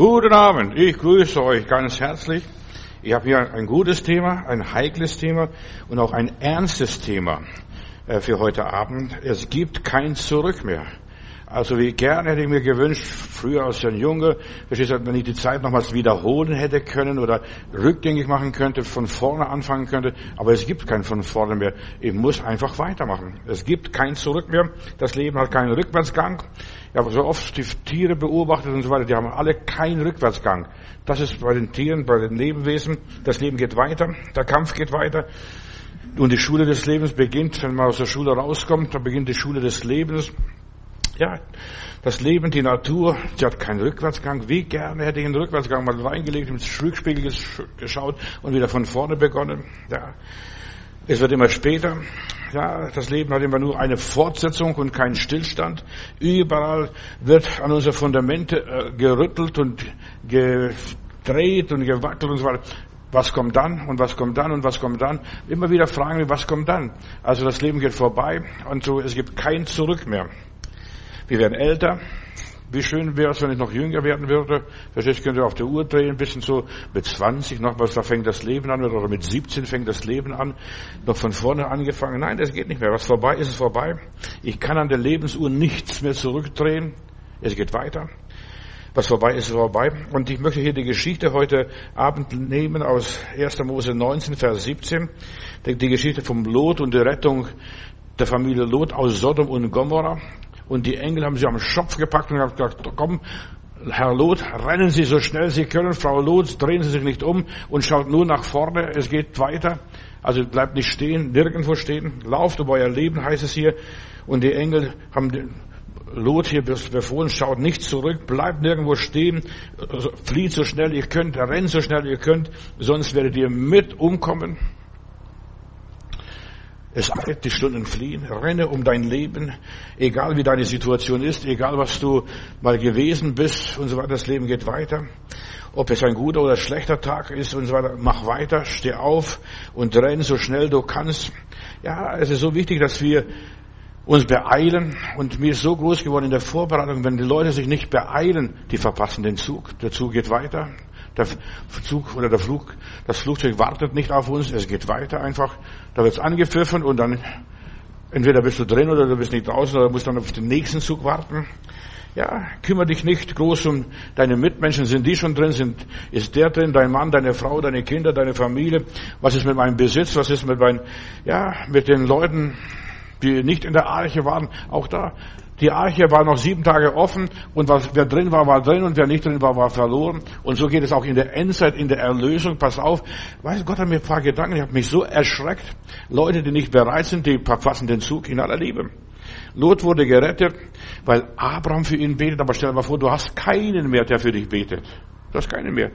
Guten Abend, ich grüße euch ganz herzlich. Ich habe hier ein gutes Thema, ein heikles Thema und auch ein ernstes Thema äh, für heute Abend. Es gibt kein Zurück mehr. Also wie gerne hätte ich mir gewünscht, früher als ein Junge, du, wenn ich die Zeit nochmals wiederholen hätte können oder rückgängig machen könnte, von vorne anfangen könnte. Aber es gibt kein von vorne mehr. Ich muss einfach weitermachen. Es gibt kein Zurück mehr. Das Leben hat keinen Rückwärtsgang. Ich habe so oft die Tiere beobachtet und so weiter. Die haben alle keinen Rückwärtsgang. Das ist bei den Tieren, bei den Lebewesen. Das Leben geht weiter. Der Kampf geht weiter. Und die Schule des Lebens beginnt, wenn man aus der Schule rauskommt, da beginnt die Schule des Lebens. Ja, das Leben, die Natur, sie hat keinen Rückwärtsgang. Wie gerne hätte ich einen Rückwärtsgang mal reingelegt, ins Rückspiegel geschaut und wieder von vorne begonnen. Ja, es wird immer später. Ja, das Leben hat immer nur eine Fortsetzung und keinen Stillstand. Überall wird an unsere Fundamente äh, gerüttelt und gedreht und gewackelt und so weiter. Was kommt dann und was kommt dann und was kommt dann? Immer wieder fragen wir, was kommt dann? Also das Leben geht vorbei und so, es gibt kein Zurück mehr. Wir werden älter. Wie schön wäre es, wenn ich noch jünger werden würde. Verstehst, könnte auf der Uhr drehen, bisschen so mit 20 noch was, da fängt das Leben an, oder mit 17 fängt das Leben an, noch von vorne angefangen. Nein, das geht nicht mehr. Was vorbei ist, ist vorbei. Ich kann an der Lebensuhr nichts mehr zurückdrehen. Es geht weiter. Was vorbei ist, ist vorbei. Und ich möchte hier die Geschichte heute Abend nehmen aus 1. Mose 19, Vers 17. Die Geschichte vom Lot und der Rettung der Familie Lot aus Sodom und Gomorrah. Und die Engel haben sie am Schopf gepackt und haben gesagt, komm, Herr Lot, rennen Sie so schnell Sie können. Frau Lot, drehen Sie sich nicht um und schaut nur nach vorne. Es geht weiter. Also bleibt nicht stehen, nirgendwo stehen. Lauft um euer Leben, heißt es hier. Und die Engel haben Lot hier befohlen, schaut nicht zurück, bleibt nirgendwo stehen, flieht so schnell ihr könnt, rennt so schnell ihr könnt, sonst werdet ihr mit umkommen. Es eilt, die Stunden fliehen. Renne um dein Leben, egal wie deine Situation ist, egal was du mal gewesen bist und so weiter. Das Leben geht weiter. Ob es ein guter oder schlechter Tag ist und so weiter. Mach weiter, steh auf und renn so schnell du kannst. Ja, es ist so wichtig, dass wir uns beeilen. Und mir ist so groß geworden in der Vorbereitung, wenn die Leute sich nicht beeilen, die verpassen den Zug. Der Zug geht weiter. Der Zug oder der Flug, das Flugzeug wartet nicht auf uns, es geht weiter einfach. Da wird's angepfiffen und dann entweder bist du drin oder du bist nicht draußen oder musst dann auf den nächsten Zug warten. Ja, kümmere dich nicht groß um deine Mitmenschen. Sind die schon drin? Sind, ist der drin? Dein Mann, deine Frau, deine Kinder, deine Familie? Was ist mit meinem Besitz? Was ist mit meinen, ja, mit den Leuten, die nicht in der Arche waren? Auch da. Die Arche war noch sieben Tage offen und was, wer drin war, war drin und wer nicht drin war, war verloren. Und so geht es auch in der Endzeit, in der Erlösung. Pass auf, weiß Gott hat mir ein paar Gedanken, ich habe mich so erschreckt. Leute, die nicht bereit sind, die verfassen den Zug in aller Liebe. Lot wurde gerettet, weil Abraham für ihn betet. Aber stell dir mal vor, du hast keinen mehr, der für dich betet. Du hast keinen mehr.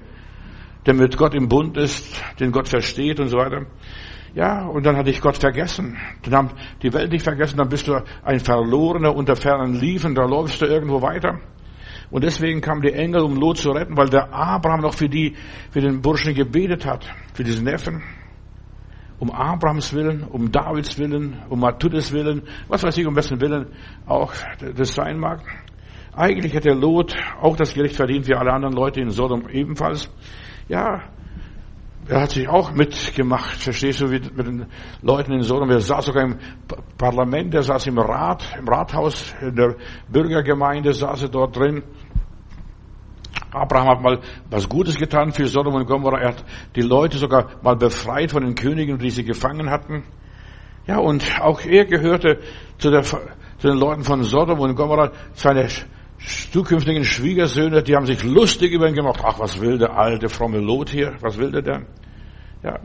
Der mit Gott im Bund ist, den Gott versteht und so weiter. Ja, und dann hatte ich Gott vergessen. Dann haben die Welt nicht vergessen, dann bist du ein Verlorener unter fernen Liefen, da läufst du irgendwo weiter. Und deswegen kamen die Engel, um Lot zu retten, weil der Abraham noch für die, für den Burschen gebetet hat, für diesen Neffen. Um Abrahams Willen, um Davids Willen, um Matthäus Willen, was weiß ich, um wessen Willen auch das sein mag. Eigentlich hätte Lot auch das Gericht verdient, wie alle anderen Leute in Sodom ebenfalls. Ja, er hat sich auch mitgemacht, verstehst du, mit den Leuten in Sodom. Er saß sogar im Parlament, er saß im Rat, im Rathaus, in der Bürgergemeinde saß er dort drin. Abraham hat mal was Gutes getan für Sodom und Gomorrah. Er hat die Leute sogar mal befreit von den Königen, die sie gefangen hatten. Ja, und auch er gehörte zu, der, zu den Leuten von Sodom und Gomorrah. Seine zukünftigen Schwiegersöhne, die haben sich lustig über ihn gemacht. Ach, was will der alte, fromme Lot hier? Was will der denn? Ja.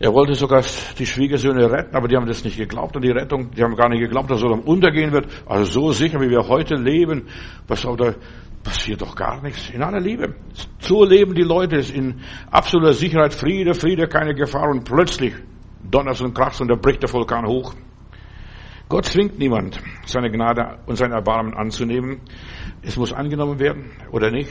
Er wollte sogar die Schwiegersöhne retten, aber die haben das nicht geglaubt an die Rettung. Die haben gar nicht geglaubt, dass Sodom untergehen wird. Also so sicher, wie wir heute leben, was oder passiert doch gar nichts. In aller Liebe. So leben die Leute in absoluter Sicherheit, Friede, Friede, keine Gefahr und plötzlich donnert und kracht und da bricht der Vulkan hoch. Gott zwingt niemand, seine Gnade und sein Erbarmen anzunehmen. Es muss angenommen werden oder nicht.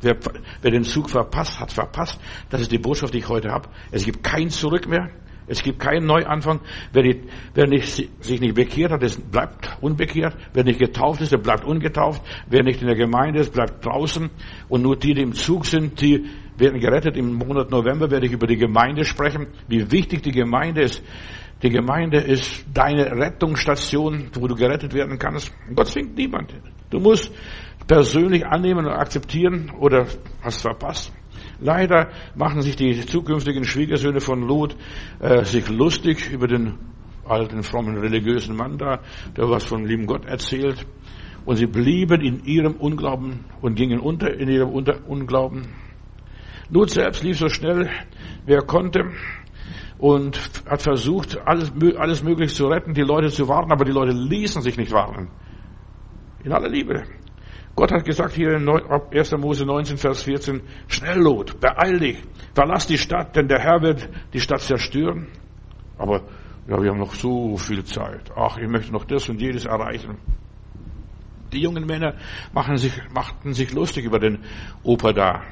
Wer, wer den Zug verpasst, hat verpasst. Das ist die Botschaft, die ich heute habe. Es gibt kein Zurück mehr. Es gibt keinen Neuanfang. Wer, nicht, wer nicht, sich nicht bekehrt hat, der bleibt unbekehrt. Wer nicht getauft ist, der bleibt ungetauft. Wer nicht in der Gemeinde ist, bleibt draußen. Und nur die, die im Zug sind, die werden gerettet. Im Monat November werde ich über die Gemeinde sprechen, wie wichtig die Gemeinde ist. Die Gemeinde ist deine Rettungsstation, wo du gerettet werden kannst. Gott zwingt niemand. Du musst persönlich annehmen und akzeptieren oder hast verpasst. Leider machen sich die zukünftigen Schwiegersöhne von Lot äh, sich lustig über den alten, frommen, religiösen Mann da, der was von lieben Gott erzählt. Und sie blieben in ihrem Unglauben und gingen unter in ihrem Unglauben. Lot selbst lief so schnell, wer konnte und hat versucht, alles, alles möglich zu retten, die Leute zu warnen, aber die Leute ließen sich nicht warnen. In aller Liebe. Gott hat gesagt hier in 1. Mose 19, Vers 14, schnell Lot, beeil dich, verlass die Stadt, denn der Herr wird die Stadt zerstören. Aber ja, wir haben noch so viel Zeit. Ach, ich möchte noch das und jedes erreichen. Die jungen Männer machen sich, machten sich lustig über den Opa da.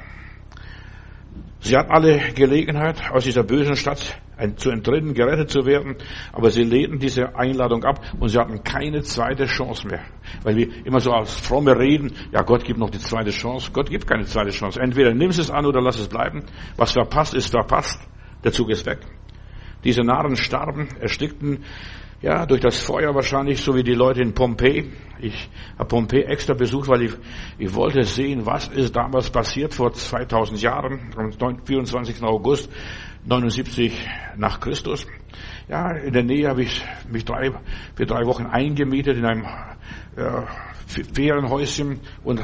Sie hatten alle Gelegenheit, aus dieser bösen Stadt zu entrinnen, gerettet zu werden, aber sie lehnten diese Einladung ab und sie hatten keine zweite Chance mehr. Weil wir immer so als fromme reden, ja, Gott gibt noch die zweite Chance. Gott gibt keine zweite Chance. Entweder nimmst es an oder lass es bleiben. Was verpasst ist verpasst. Der Zug ist weg. Diese Narren starben, erstickten ja, durch das Feuer wahrscheinlich, so wie die Leute in Pompeji. Ich habe Pompeji extra besucht, weil ich, ich wollte sehen, was ist damals passiert vor 2000 Jahren, am 24. August 79 nach Christus. Ja, in der Nähe habe ich mich drei, für drei Wochen eingemietet in einem äh, Ferienhäuschen und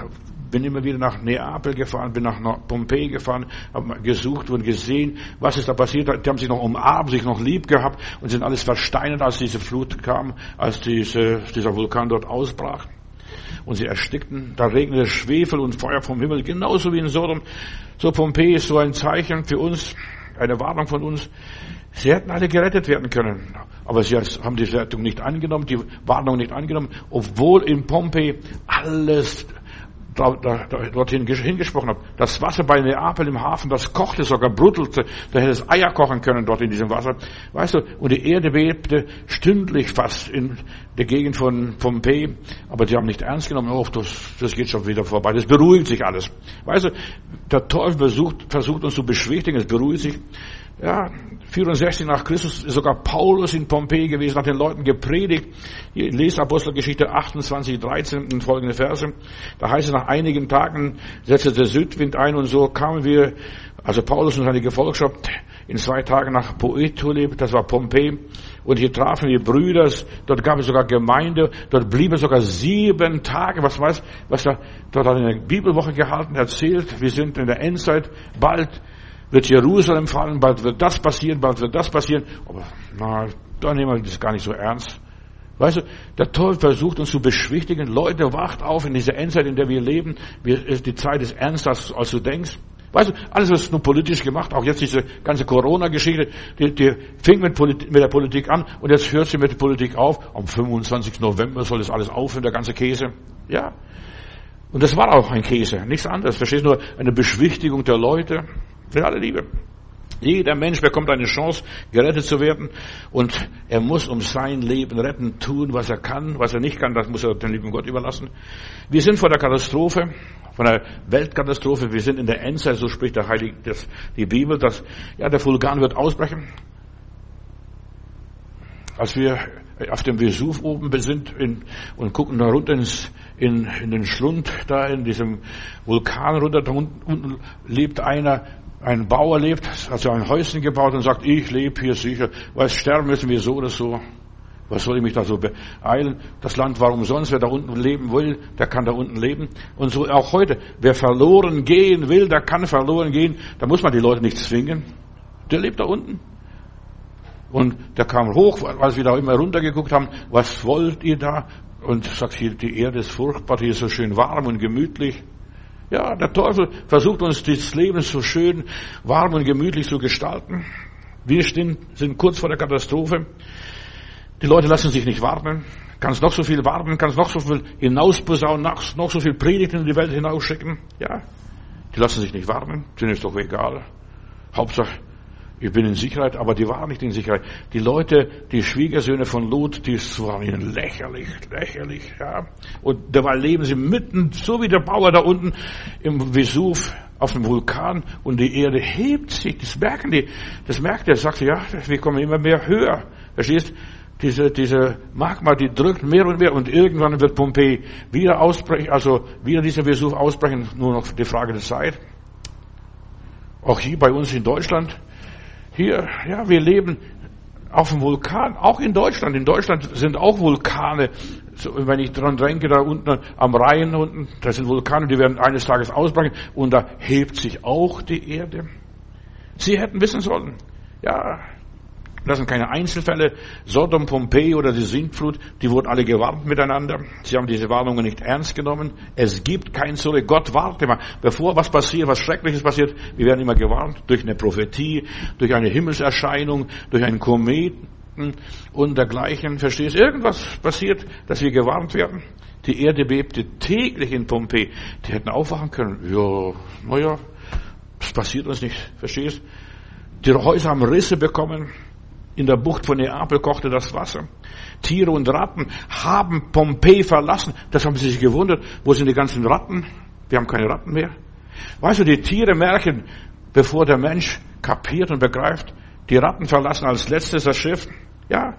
bin immer wieder nach Neapel gefahren, bin nach Pompeji gefahren, habe gesucht und gesehen, was ist da passiert. Die haben sich noch umarmt, sich noch lieb gehabt und sind alles versteinert, als diese Flut kam, als diese, dieser Vulkan dort ausbrach. Und sie erstickten, da regnete Schwefel und Feuer vom Himmel, genauso wie in Sodom. So Pompeji ist so ein Zeichen für uns, eine Warnung von uns. Sie hätten alle gerettet werden können. Aber sie haben die Rettung nicht angenommen, die Warnung nicht angenommen, obwohl in Pompeji alles dorthin hingesprochen habe. Das Wasser bei Neapel im Hafen, das kochte sogar, bruttelte. Da hätte es Eier kochen können dort in diesem Wasser. Weißt du, und die Erde bebte stündlich fast in der Gegend von Pompeji. Aber die haben nicht ernst genommen, oh, das, das geht schon wieder vorbei. Das beruhigt sich alles. Weißt du, der Teufel versucht, versucht uns zu beschwichtigen, es beruhigt sich. Ja, 64 nach Christus ist sogar Paulus in Pompeji gewesen, hat den Leuten gepredigt. Hier lest Apostelgeschichte 28, 13 und folgende Verse. Da heißt es, nach einigen Tagen setzte der Südwind ein und so kamen wir, also Paulus und seine Gefolgschaft, in zwei Tagen nach Poetule, das war Pompeji, und hier trafen wir Brüder, dort gab es sogar Gemeinde, dort blieben sogar sieben Tage, was weiß, was da, dort hat eine Bibelwoche gehalten, erzählt, wir sind in der Endzeit, bald wird Jerusalem fallen, bald wird das passieren, bald wird das passieren. Aber na, da nehmen wir das gar nicht so ernst. Weißt du, der Teufel versucht uns zu beschwichtigen. Leute, wacht auf in dieser Endzeit, in der wir leben. Die Zeit ist ernster, als du denkst. Weißt du, alles ist nur politisch gemacht. Auch jetzt diese ganze Corona-Geschichte, die, die fing mit, Polit mit der Politik an und jetzt hört sie mit der Politik auf. Am 25. November soll das alles aufhören, der ganze Käse. Ja. Und das war auch ein Käse, nichts anderes. Verstehst du, nur eine Beschwichtigung der Leute. Mit aller Liebe. Jeder Mensch bekommt eine Chance, gerettet zu werden. Und er muss um sein Leben retten, tun, was er kann. Was er nicht kann, das muss er dem lieben Gott überlassen. Wir sind vor der Katastrophe, von der Weltkatastrophe. Wir sind in der Endzeit, so spricht der Heilige, das, die Bibel, dass, ja, der Vulkan wird ausbrechen. Als wir auf dem Vesuv oben sind in, und gucken da runter ins, in, in den Schlund, da in diesem Vulkan runter, da unten lebt einer, ein Bauer lebt, hat so ein Häuschen gebaut und sagt, ich lebe hier sicher, weil sterben müssen wir so oder so. Was soll ich mich da so beeilen? Das Land war umsonst. Wer da unten leben will, der kann da unten leben. Und so auch heute. Wer verloren gehen will, der kann verloren gehen. Da muss man die Leute nicht zwingen. Der lebt da unten. Und der kam hoch, als wir da immer runtergeguckt haben. Was wollt ihr da? Und sagt hier, die Erde ist furchtbar, hier ist so schön warm und gemütlich. Ja, der Teufel versucht uns das Leben so schön warm und gemütlich zu gestalten. Wir stehen, sind kurz vor der Katastrophe. Die Leute lassen sich nicht warnen. Kannst noch so viel warnen, kannst noch so viel hinausposaunen, noch so viel Predigten in die Welt hinausschicken. Ja, die lassen sich nicht warnen. Denen ist doch egal. Hauptsache, ich bin in Sicherheit, aber die waren nicht in Sicherheit. Die Leute, die Schwiegersöhne von Lot, die waren ihnen lächerlich, lächerlich, ja. Und dabei leben sie mitten, so wie der Bauer da unten im Vesuv auf dem Vulkan und die Erde hebt sich, das merken die, das merkt er, sagt, ja, wir kommen immer mehr höher. Verstehst? Diese, diese Magma, die drückt mehr und mehr und irgendwann wird Pompeji wieder ausbrechen, also wieder dieser Vesuv ausbrechen, nur noch die Frage der Zeit. Auch hier bei uns in Deutschland, hier, ja, wir leben auf dem Vulkan, auch in Deutschland. In Deutschland sind auch Vulkane. Wenn ich dran denke, da unten am Rhein unten, da sind Vulkane, die werden eines Tages ausbrechen und da hebt sich auch die Erde. Sie hätten wissen sollen, ja, das sind keine Einzelfälle. Sodom, Pompeji oder die Sintflut, die wurden alle gewarnt miteinander. Sie haben diese Warnungen nicht ernst genommen. Es gibt kein Zurück. Gott wartet immer. Bevor was passiert, was Schreckliches passiert, wir werden immer gewarnt durch eine Prophetie, durch eine Himmelserscheinung, durch einen Kometen und dergleichen. Verstehst? Irgendwas passiert, dass wir gewarnt werden. Die Erde bebte täglich in Pompeji. Die hätten aufwachen können. Ja, naja, das passiert uns nicht. Verstehst? Die Häuser haben Risse bekommen. In der Bucht von Neapel kochte das Wasser. Tiere und Ratten haben Pompeji verlassen. Das haben sie sich gewundert. Wo sind die ganzen Ratten? Wir haben keine Ratten mehr. Weißt du, die Tiere merken, bevor der Mensch kapiert und begreift, die Ratten verlassen als letztes das Schiff. Ja.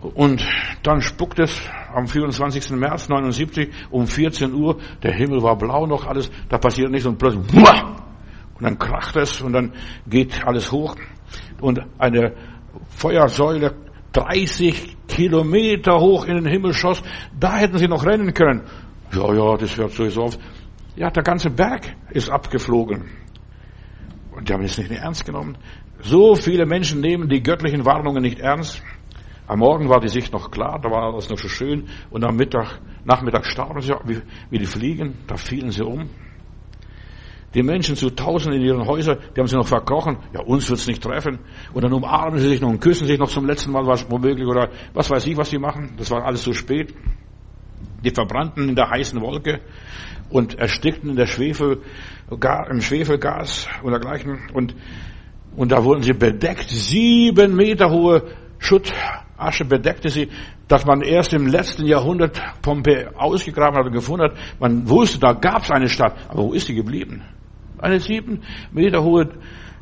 Und dann spuckt es am 24. März 79 um 14 Uhr. Der Himmel war blau noch alles. Da passiert nichts und plötzlich, und dann kracht es und dann geht alles hoch. Und eine Feuersäule 30 Kilometer hoch in den Himmel schoss, da hätten sie noch rennen können. Ja, ja, das hört sowieso auf. Ja, der ganze Berg ist abgeflogen. Und die haben es nicht mehr ernst genommen. So viele Menschen nehmen die göttlichen Warnungen nicht ernst. Am Morgen war die Sicht noch klar, da war alles noch so schön. Und am Mittag, Nachmittag starben sie wie, wie die Fliegen, da fielen sie um. Die Menschen zu Tausenden in ihren Häusern, die haben sie noch verkrochen. Ja, uns wird's nicht treffen. Und dann umarmen sie sich noch und küssen sich noch zum letzten Mal, was womöglich, oder was weiß ich, was sie machen. Das war alles zu spät. Die verbrannten in der heißen Wolke und erstickten in der Schwefel, im Schwefelgas und dergleichen. Und, und da wurden sie bedeckt. Sieben Meter hohe Schuttasche bedeckte sie, dass man erst im letzten Jahrhundert Pompeji ausgegraben hat und gefunden hat. Man wusste, da gab's eine Stadt. Aber wo ist sie geblieben? Eine sieben Meter hohe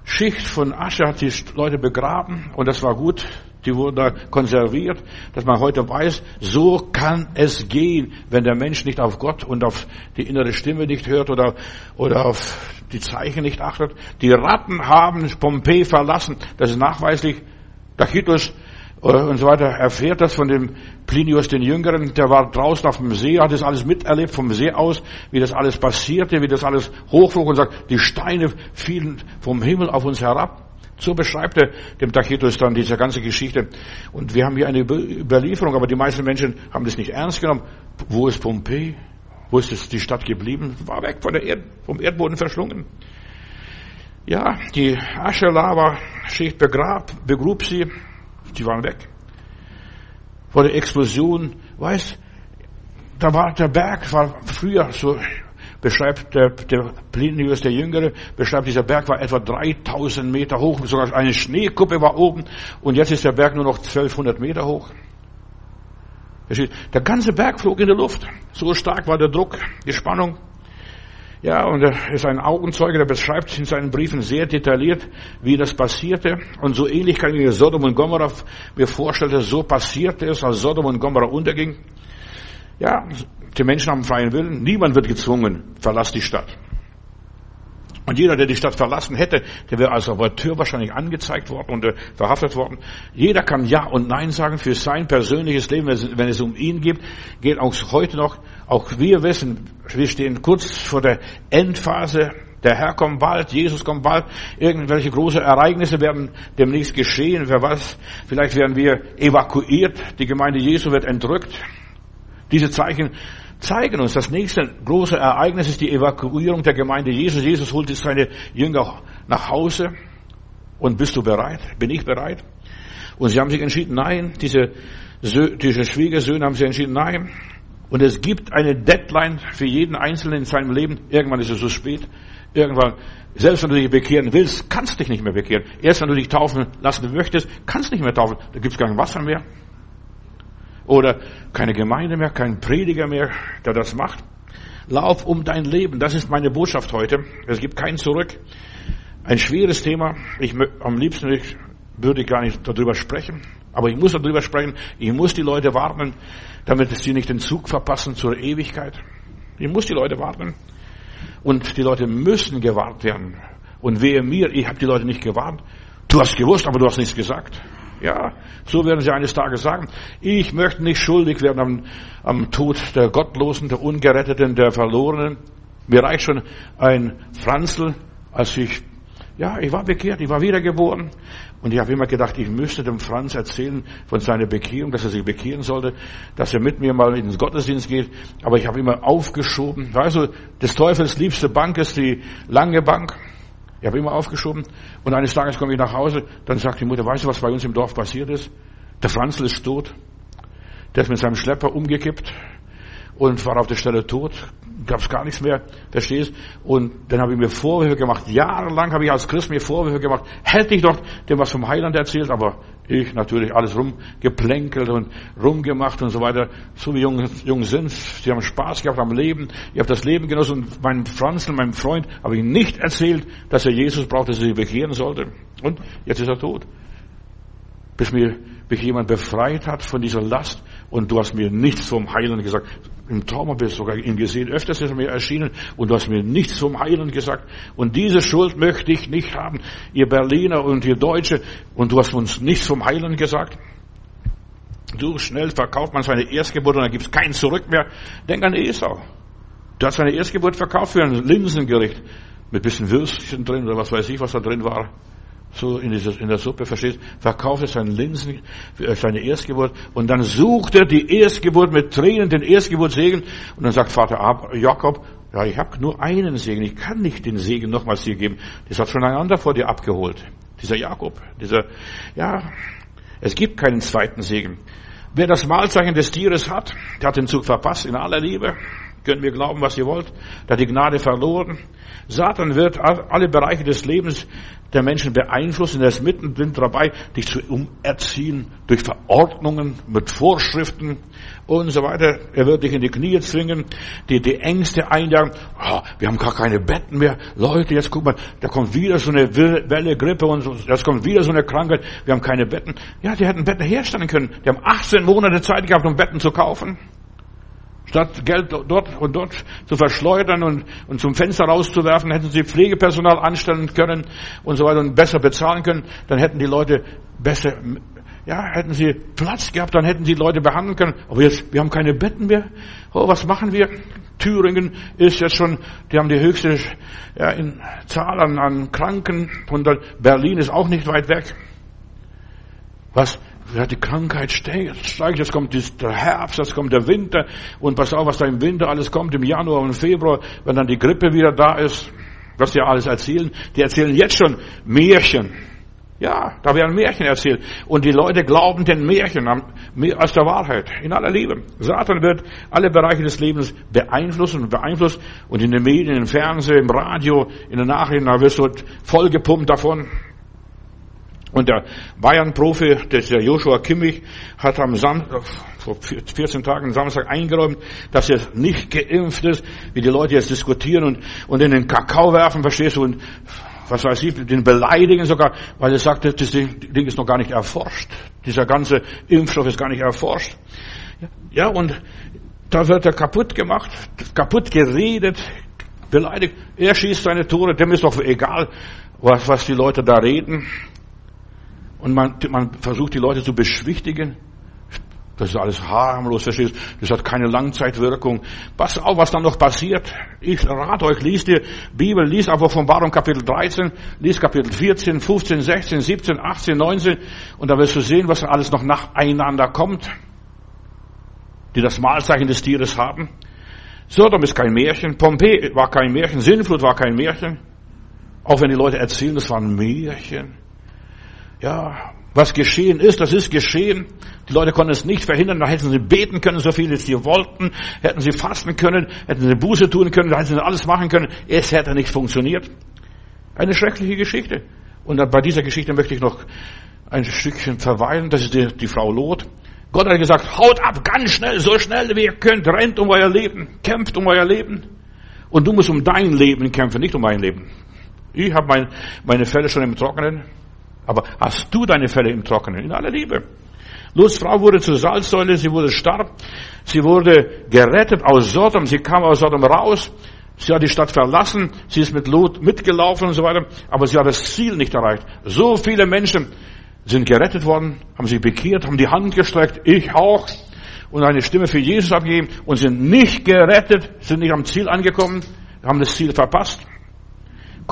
Schicht von Asche hat die Leute begraben und das war gut. Die wurden da konserviert, dass man heute weiß, so kann es gehen, wenn der Mensch nicht auf Gott und auf die innere Stimme nicht hört oder, oder auf die Zeichen nicht achtet. Die Ratten haben Pompeji verlassen. Das ist nachweislich. Tacitus und so weiter erfährt das von dem Plinius den Jüngeren, der war draußen auf dem See, hat das alles miterlebt vom See aus, wie das alles passierte, wie das alles hochflog und sagt, die Steine fielen vom Himmel auf uns herab. So beschreibt er dem Tacitus dann diese ganze Geschichte. Und wir haben hier eine Überlieferung, aber die meisten Menschen haben das nicht ernst genommen. Wo ist Pompeji? Wo ist die Stadt geblieben? War weg von der Erd vom Erdboden verschlungen. Ja, die Asche-Lava-Schicht begrub sie die waren weg. Vor der Explosion, weißt, da war der Berg, war früher, so beschreibt der, der Plinius der Jüngere, beschreibt, dieser Berg war etwa 3000 Meter hoch, sogar eine Schneekuppe war oben und jetzt ist der Berg nur noch 1200 Meter hoch. Der ganze Berg flog in der Luft. So stark war der Druck, die Spannung. Ja, und er ist ein Augenzeuge, der beschreibt in seinen Briefen sehr detailliert, wie das passierte. Und so ähnlich kann ich mir Sodom und Gomorra mir vorstellen, dass so passierte es, als Sodom und Gomorra unterging. Ja, die Menschen haben freien Willen. Niemand wird gezwungen, verlass die Stadt. Und jeder, der die Stadt verlassen hätte, der wäre als Saboteur wahrscheinlich angezeigt worden und äh, verhaftet worden. Jeder kann Ja und Nein sagen für sein persönliches Leben, wenn es um ihn geht. Geht auch heute noch. Auch wir wissen, wir stehen kurz vor der Endphase. Der Herr kommt bald, Jesus kommt bald. Irgendwelche große Ereignisse werden demnächst geschehen. Wer weiß, vielleicht werden wir evakuiert. Die Gemeinde Jesu wird entrückt. Diese Zeichen zeigen uns, das nächste große Ereignis ist die Evakuierung der Gemeinde Jesus. Jesus holt jetzt seine Jünger nach Hause. Und bist du bereit? Bin ich bereit? Und sie haben sich entschieden, nein. Diese, diese Schwiegersöhne haben sich entschieden, nein. Und es gibt eine Deadline für jeden Einzelnen in seinem Leben. Irgendwann ist es so spät. Irgendwann, selbst wenn du dich bekehren willst, kannst du dich nicht mehr bekehren. Erst wenn du dich taufen lassen möchtest, kannst du nicht mehr taufen. Da gibt es kein Wasser mehr. Oder keine Gemeinde mehr, kein Prediger mehr, der das macht. Lauf um dein Leben. Das ist meine Botschaft heute. Es gibt kein Zurück. Ein schweres Thema. Ich, am liebsten würde ich gar nicht darüber sprechen. Aber ich muss darüber sprechen. Ich muss die Leute warnen, damit sie nicht den Zug verpassen zur Ewigkeit. Ich muss die Leute warnen. Und die Leute müssen gewarnt werden. Und wehe mir, ich habe die Leute nicht gewarnt. Du hast gewusst, aber du hast nichts gesagt. Ja, so werden sie eines Tages sagen. Ich möchte nicht schuldig werden am, am Tod der Gottlosen, der Ungeretteten, der Verlorenen. Mir reicht schon ein Franzl, als ich, ja, ich war bekehrt, ich war wiedergeboren. Und ich habe immer gedacht, ich müsste dem Franz erzählen von seiner Bekehrung, dass er sich bekehren sollte, dass er mit mir mal ins Gottesdienst geht. Aber ich habe immer aufgeschoben. Weißt du, des Teufels liebste Bank ist die lange Bank. Ich habe immer aufgeschoben. Und eines Tages komme ich nach Hause, dann sagt die Mutter, weißt du, was bei uns im Dorf passiert ist? Der Franzl ist tot. Der ist mit seinem Schlepper umgekippt und war auf der Stelle tot. Gab es gar nichts mehr, verstehst? Und dann habe ich mir Vorwürfe gemacht. Jahrelang habe ich als Christ mir Vorwürfe gemacht. Hätte ich doch dem was vom Heiland erzählt, aber ich natürlich alles rumgeplänkelt und rumgemacht und so weiter. So wie Jungen, Jungen sind. Sie haben Spaß gehabt am Leben. Ich habe das Leben genossen und meinem Franzl, meinem Freund, habe ich nicht erzählt, dass er Jesus braucht, dass er sich bekehren sollte. Und jetzt ist er tot. Bis mir mich jemand befreit hat von dieser Last und du hast mir nichts vom Heilen gesagt. Im Traum habe ich sogar ihn gesehen. Öfters ist er mir erschienen und du hast mir nichts vom Heilen gesagt. Und diese Schuld möchte ich nicht haben, ihr Berliner und ihr Deutsche. Und du hast uns nichts vom Heilen gesagt. Du, schnell verkauft man seine Erstgeburt und dann gibt es kein Zurück mehr. Denk an Esau. Du hast seine Erstgeburt verkauft für ein Linsengericht. Mit bisschen Würstchen drin oder was weiß ich, was da drin war so in, dieser, in der Suppe, verstehst, verkauft er seine Linsen, äh, seine Erstgeburt und dann sucht er die Erstgeburt mit Tränen, den Erstgeburtssegen und dann sagt Vater Jakob, ja, ich habe nur einen Segen, ich kann nicht den Segen nochmals dir geben. Das hat schon ein anderer vor dir abgeholt. Dieser Jakob, dieser, ja, es gibt keinen zweiten Segen. Wer das Mahlzeichen des Tieres hat, der hat den Zug verpasst in aller Liebe. Könnt mir glauben, was ihr wollt. Da die Gnade verloren. Satan wird alle Bereiche des Lebens der Menschen beeinflussen. Er ist mittendrin dabei, dich zu umerziehen durch Verordnungen, mit Vorschriften und so weiter. Er wird dich in die Knie zwingen, dir die Ängste einjagen. Oh, wir haben gar keine Betten mehr. Leute, jetzt guck mal, da kommt wieder so eine Welle Grippe und so, jetzt kommt wieder so eine Krankheit. Wir haben keine Betten. Ja, die hätten Betten herstellen können. Die haben 18 Monate Zeit gehabt, um Betten zu kaufen. Statt Geld dort und dort zu verschleudern und, und zum Fenster rauszuwerfen, hätten sie Pflegepersonal anstellen können und so weiter und besser bezahlen können. Dann hätten die Leute besser, ja, hätten sie Platz gehabt, dann hätten sie Leute behandeln können. Aber jetzt, wir haben keine Betten mehr. Oh, was machen wir? Thüringen ist jetzt schon, die haben die höchste ja, in Zahl an, an Kranken und Berlin ist auch nicht weit weg. Was, ja, die Krankheit steigt, jetzt kommt der Herbst, jetzt kommt der Winter und pass auf, was da im Winter alles kommt, im Januar und Februar, wenn dann die Grippe wieder da ist, was die alles erzählen, die erzählen jetzt schon Märchen. Ja, da werden Märchen erzählt. Und die Leute glauben den Märchen als der Wahrheit. In aller Liebe. Satan wird alle Bereiche des Lebens beeinflussen und beeinflusst. Und in den Medien, im Fernsehen, im Radio, in den Nachrichten, da wirst du vollgepumpt davon. Und der Bayern-Profi, der Joshua Kimmich, hat am Sam vor 14 Tagen Samstag eingeräumt, dass er nicht geimpft ist, wie die Leute jetzt diskutieren und, und in den Kakao werfen, verstehst du, und was weiß ich, den beleidigen sogar, weil er sagt, das Ding ist noch gar nicht erforscht. Dieser ganze Impfstoff ist gar nicht erforscht. Ja, und da wird er kaputt gemacht, kaputt geredet, beleidigt. Er schießt seine Tore, dem ist doch egal, was, was die Leute da reden. Und man, man versucht die Leute zu beschwichtigen. Das ist alles harmlos, verstehst Das hat keine Langzeitwirkung. Pass auf, was dann noch passiert. Ich rate euch, liest die Bibel, liest einfach Warum Kapitel 13, liest Kapitel 14, 15, 16, 17, 18, 19 und da wirst du sehen, was alles noch nacheinander kommt, die das Mahlzeichen des Tieres haben. Sodom ist kein Märchen, Pompeii war kein Märchen, Sinnflut war kein Märchen. Auch wenn die Leute erzählen, das war ein Märchen. Ja, Was geschehen ist, das ist geschehen. Die Leute konnten es nicht verhindern. Da hätten sie beten können, so viel sie wollten. Hätten sie fasten können, hätten sie Buße tun können, da hätten sie alles machen können. Es hätte nicht funktioniert. Eine schreckliche Geschichte. Und bei dieser Geschichte möchte ich noch ein Stückchen verweilen. Das ist die, die Frau Lot. Gott hat gesagt, haut ab, ganz schnell, so schnell wie ihr könnt, rennt um euer Leben, kämpft um euer Leben. Und du musst um dein Leben kämpfen, nicht um mein Leben. Ich habe mein, meine Fälle schon im Trockenen. Aber hast du deine Fälle im Trockenen? In aller Liebe. Lots Frau wurde zur Salzsäule, sie wurde stark, sie wurde gerettet aus Sodom, sie kam aus Sodom raus, sie hat die Stadt verlassen, sie ist mit Lot mitgelaufen und so weiter, aber sie hat das Ziel nicht erreicht. So viele Menschen sind gerettet worden, haben sich bekehrt, haben die Hand gestreckt, ich auch, und eine Stimme für Jesus abgegeben und sind nicht gerettet, sind nicht am Ziel angekommen, haben das Ziel verpasst.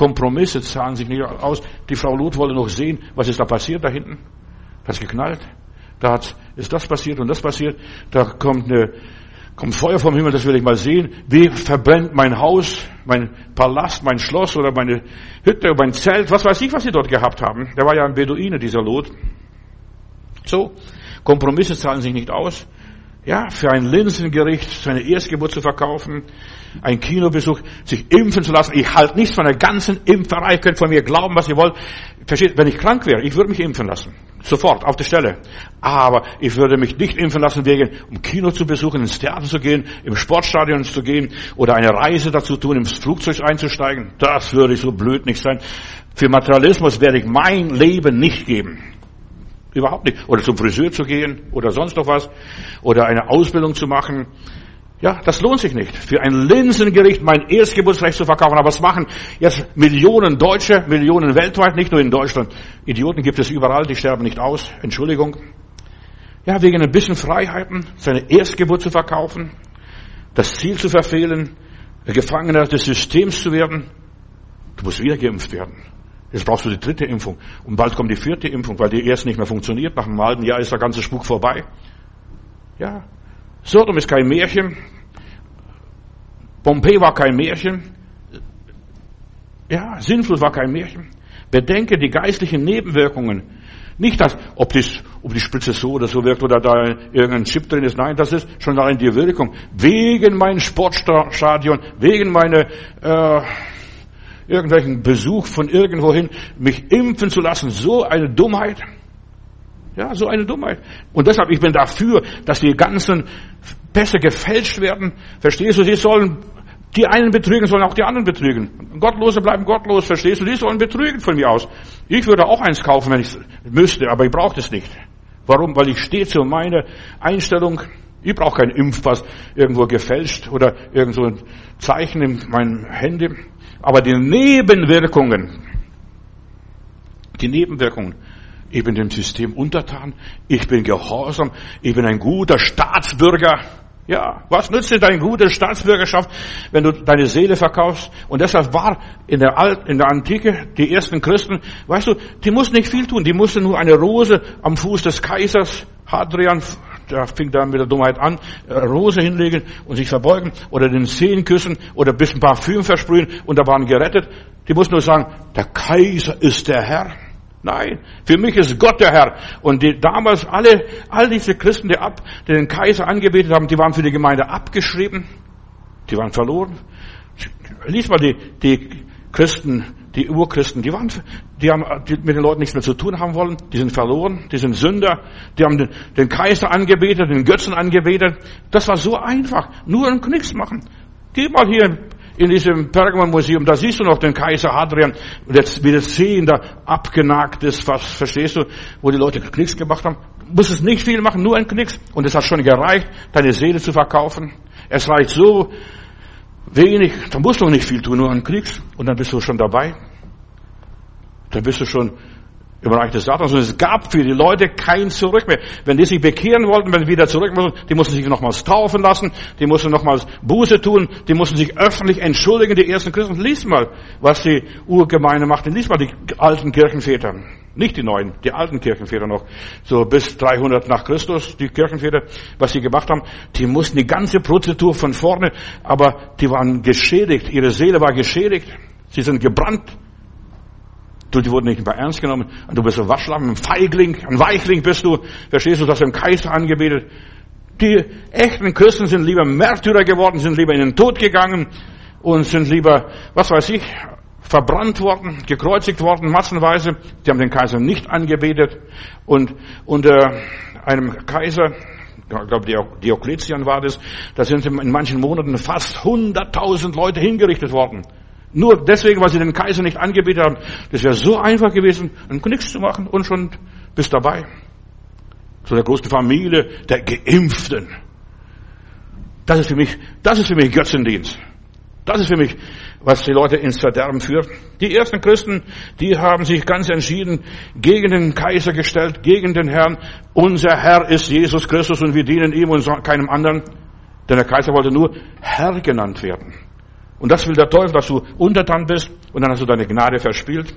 Kompromisse zahlen sich nicht aus. Die Frau Lot wollte noch sehen, was ist da passiert da hinten. Da ist geknallt. Da hat, ist das passiert und das passiert. Da kommt eine, kommt Feuer vom Himmel, das will ich mal sehen. Wie verbrennt mein Haus, mein Palast, mein Schloss oder meine Hütte, mein Zelt, was weiß ich, was sie dort gehabt haben. Der war ja ein Beduine, dieser Lot. So. Kompromisse zahlen sich nicht aus. Ja, für ein Linsengericht seine Erstgeburt zu verkaufen, ein Kinobesuch, sich impfen zu lassen. Ich halte nichts von der ganzen Impferei. Ihr könnt von mir glauben, was ihr wollt. Versteht, wenn ich krank wäre, ich würde mich impfen lassen. Sofort, auf der Stelle. Aber ich würde mich nicht impfen lassen, wegen, um Kino zu besuchen, ins Theater zu gehen, im Sportstadion zu gehen oder eine Reise dazu tun, ins Flugzeug einzusteigen. Das würde ich so blöd nicht sein. Für Materialismus werde ich mein Leben nicht geben. Überhaupt nicht. Oder zum Friseur zu gehen oder sonst noch was. Oder eine Ausbildung zu machen. Ja, das lohnt sich nicht. Für ein Linsengericht mein Erstgeburtsrecht zu verkaufen. Aber was machen jetzt Millionen Deutsche, Millionen weltweit, nicht nur in Deutschland. Idioten gibt es überall, die sterben nicht aus. Entschuldigung. Ja, wegen ein bisschen Freiheiten, seine Erstgeburt zu verkaufen, das Ziel zu verfehlen, Gefangener des Systems zu werden. Du musst wieder geimpft werden. Jetzt brauchst du die dritte Impfung. Und bald kommt die vierte Impfung, weil die erste nicht mehr funktioniert. Nach einem halben Jahr ist der ganze Spuk vorbei. Ja. Sodom ist kein Märchen. Pompeji war kein Märchen. Ja, Sinnflut war kein Märchen. Bedenke die geistlichen Nebenwirkungen. Nicht das, ob, das, ob die Spritze so oder so wirkt oder da irgendein Chip drin ist. Nein, das ist schon allein die Wirkung. Wegen mein Sportstadion, wegen meine äh, irgendwelchen Besuch von irgendwohin, mich impfen zu lassen, so eine Dummheit. Ja, so eine Dummheit. Und deshalb, ich bin dafür, dass die ganzen Pässe gefälscht werden. Verstehst du? Sie sollen die einen betrügen, sollen auch die anderen betrügen. Gottlose bleiben gottlos, verstehst du? Die sollen betrügen von mir aus. Ich würde auch eins kaufen, wenn ich müsste, aber ich brauche das nicht. Warum? Weil ich stehe zu meiner Einstellung. Ich brauche keinen Impfpass irgendwo gefälscht oder irgendwo ein Zeichen in meinem Handy. Aber die Nebenwirkungen, die Nebenwirkungen, ich bin dem System untertan, ich bin gehorsam, ich bin ein guter Staatsbürger. Ja, was nützt dir deine gute Staatsbürgerschaft, wenn du deine Seele verkaufst? Und deshalb war in der, Alt, in der Antike die ersten Christen, weißt du, die mussten nicht viel tun, die mussten nur eine Rose am Fuß des Kaisers Hadrian der fing dann mit der Dummheit an, äh, Rose hinlegen und sich verbeugen oder den Zehen küssen oder ein bisschen Parfüm versprühen und da waren gerettet. Die mussten nur sagen, der Kaiser ist der Herr. Nein, für mich ist Gott der Herr. Und die, damals alle, all diese Christen, die, ab, die den Kaiser angebetet haben, die waren für die Gemeinde abgeschrieben. Die waren verloren. Lies mal die, die Christen die Urchristen, die waren, die haben die mit den Leuten nichts mehr zu tun haben wollen, die sind verloren, die sind Sünder, die haben den, den Kaiser angebetet, den Götzen angebetet. Das war so einfach, nur einen Knicks machen. Geh mal hier in diesem Pergamon-Museum, da siehst du noch den Kaiser Hadrian, wie das Zehen da abgenagt ist, was, verstehst du, wo die Leute Knicks gemacht haben. Du musst es nicht viel machen, nur ein Knicks. Und es hat schon gereicht, deine Seele zu verkaufen. Es reicht so, Wenig, da musst du nicht viel tun, nur einen Klicks und dann bist du schon dabei. Dann bist du schon im Reich des Satans. Und es gab für die Leute kein Zurück mehr. Wenn die sich bekehren wollten, wenn sie wieder zurück mussten, die mussten sich nochmals taufen lassen, die mussten nochmals Buße tun, die mussten sich öffentlich entschuldigen, die ersten Christen. Lies mal, was die Urgemeinde machte. Lies mal die alten Kirchenväter. Nicht die neuen, die alten Kirchenväter noch. So bis 300 nach Christus, die Kirchenväter, was sie gemacht haben. Die mussten die ganze Prozedur von vorne, aber die waren geschädigt. Ihre Seele war geschädigt. Sie sind gebrannt. Du, die wurden nicht mehr ernst genommen. Du bist ein Waschlamm, ein Feigling, ein Weichling bist du. Verstehst du, dass du den Kaiser angebetet? Die echten Christen sind lieber Märtyrer geworden, sind lieber in den Tod gegangen und sind lieber, was weiß ich, verbrannt worden, gekreuzigt worden, massenweise. Die haben den Kaiser nicht angebetet. Und unter einem Kaiser, ich glaube Diokletian war das, da sind in manchen Monaten fast 100.000 Leute hingerichtet worden. Nur deswegen, weil sie den Kaiser nicht angebetet haben. Das wäre so einfach gewesen, nichts zu machen und schon bist dabei. Zu der großen Familie der Geimpften. Das ist für mich, das ist für mich Götzendienst. Das ist für mich, was die Leute ins Verderben führt. Die ersten Christen, die haben sich ganz entschieden gegen den Kaiser gestellt, gegen den Herrn. Unser Herr ist Jesus Christus und wir dienen ihm und keinem anderen. Denn der Kaiser wollte nur Herr genannt werden. Und das will der Teufel, dass du untertan bist und dann hast du deine Gnade verspielt.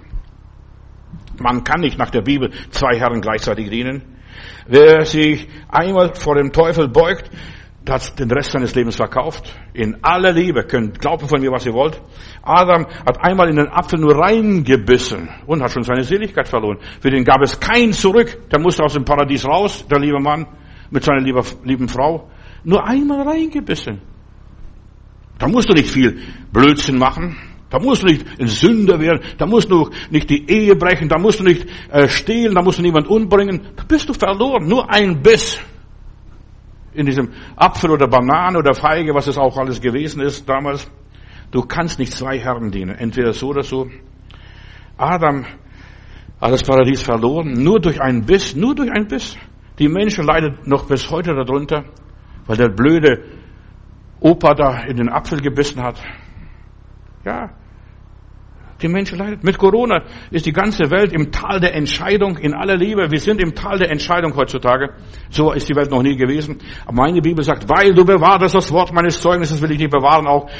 Man kann nicht nach der Bibel zwei Herren gleichzeitig dienen. Wer sich einmal vor dem Teufel beugt, hat den Rest seines Lebens verkauft. In aller Liebe. Könnt glauben von mir, was ihr wollt. Adam hat einmal in den Apfel nur reingebissen und hat schon seine Seligkeit verloren. Für den gab es kein Zurück. Der musste aus dem Paradies raus, der liebe Mann, mit seiner lieben Frau. Nur einmal reingebissen. Da musst du nicht viel Blödsinn machen. Da musst du nicht ein Sünder werden. Da musst du nicht die Ehe brechen. Da musst du nicht äh, stehlen. Da musst du niemand umbringen. Da bist du verloren. Nur ein Biss. In diesem Apfel oder Banane oder Feige, was es auch alles gewesen ist damals. Du kannst nicht zwei Herren dienen. Entweder so oder so. Adam hat das Paradies verloren. Nur durch einen Biss. Nur durch einen Biss. Die Menschen leiden noch bis heute darunter, weil der blöde Opa da in den Apfel gebissen hat. Ja, die Menschen leiden. Mit Corona ist die ganze Welt im Tal der Entscheidung in aller Liebe. Wir sind im Tal der Entscheidung heutzutage. So ist die Welt noch nie gewesen. Aber meine Bibel sagt, weil du bewahrst das Wort meines Zeugnisses, will ich dich bewahren, auch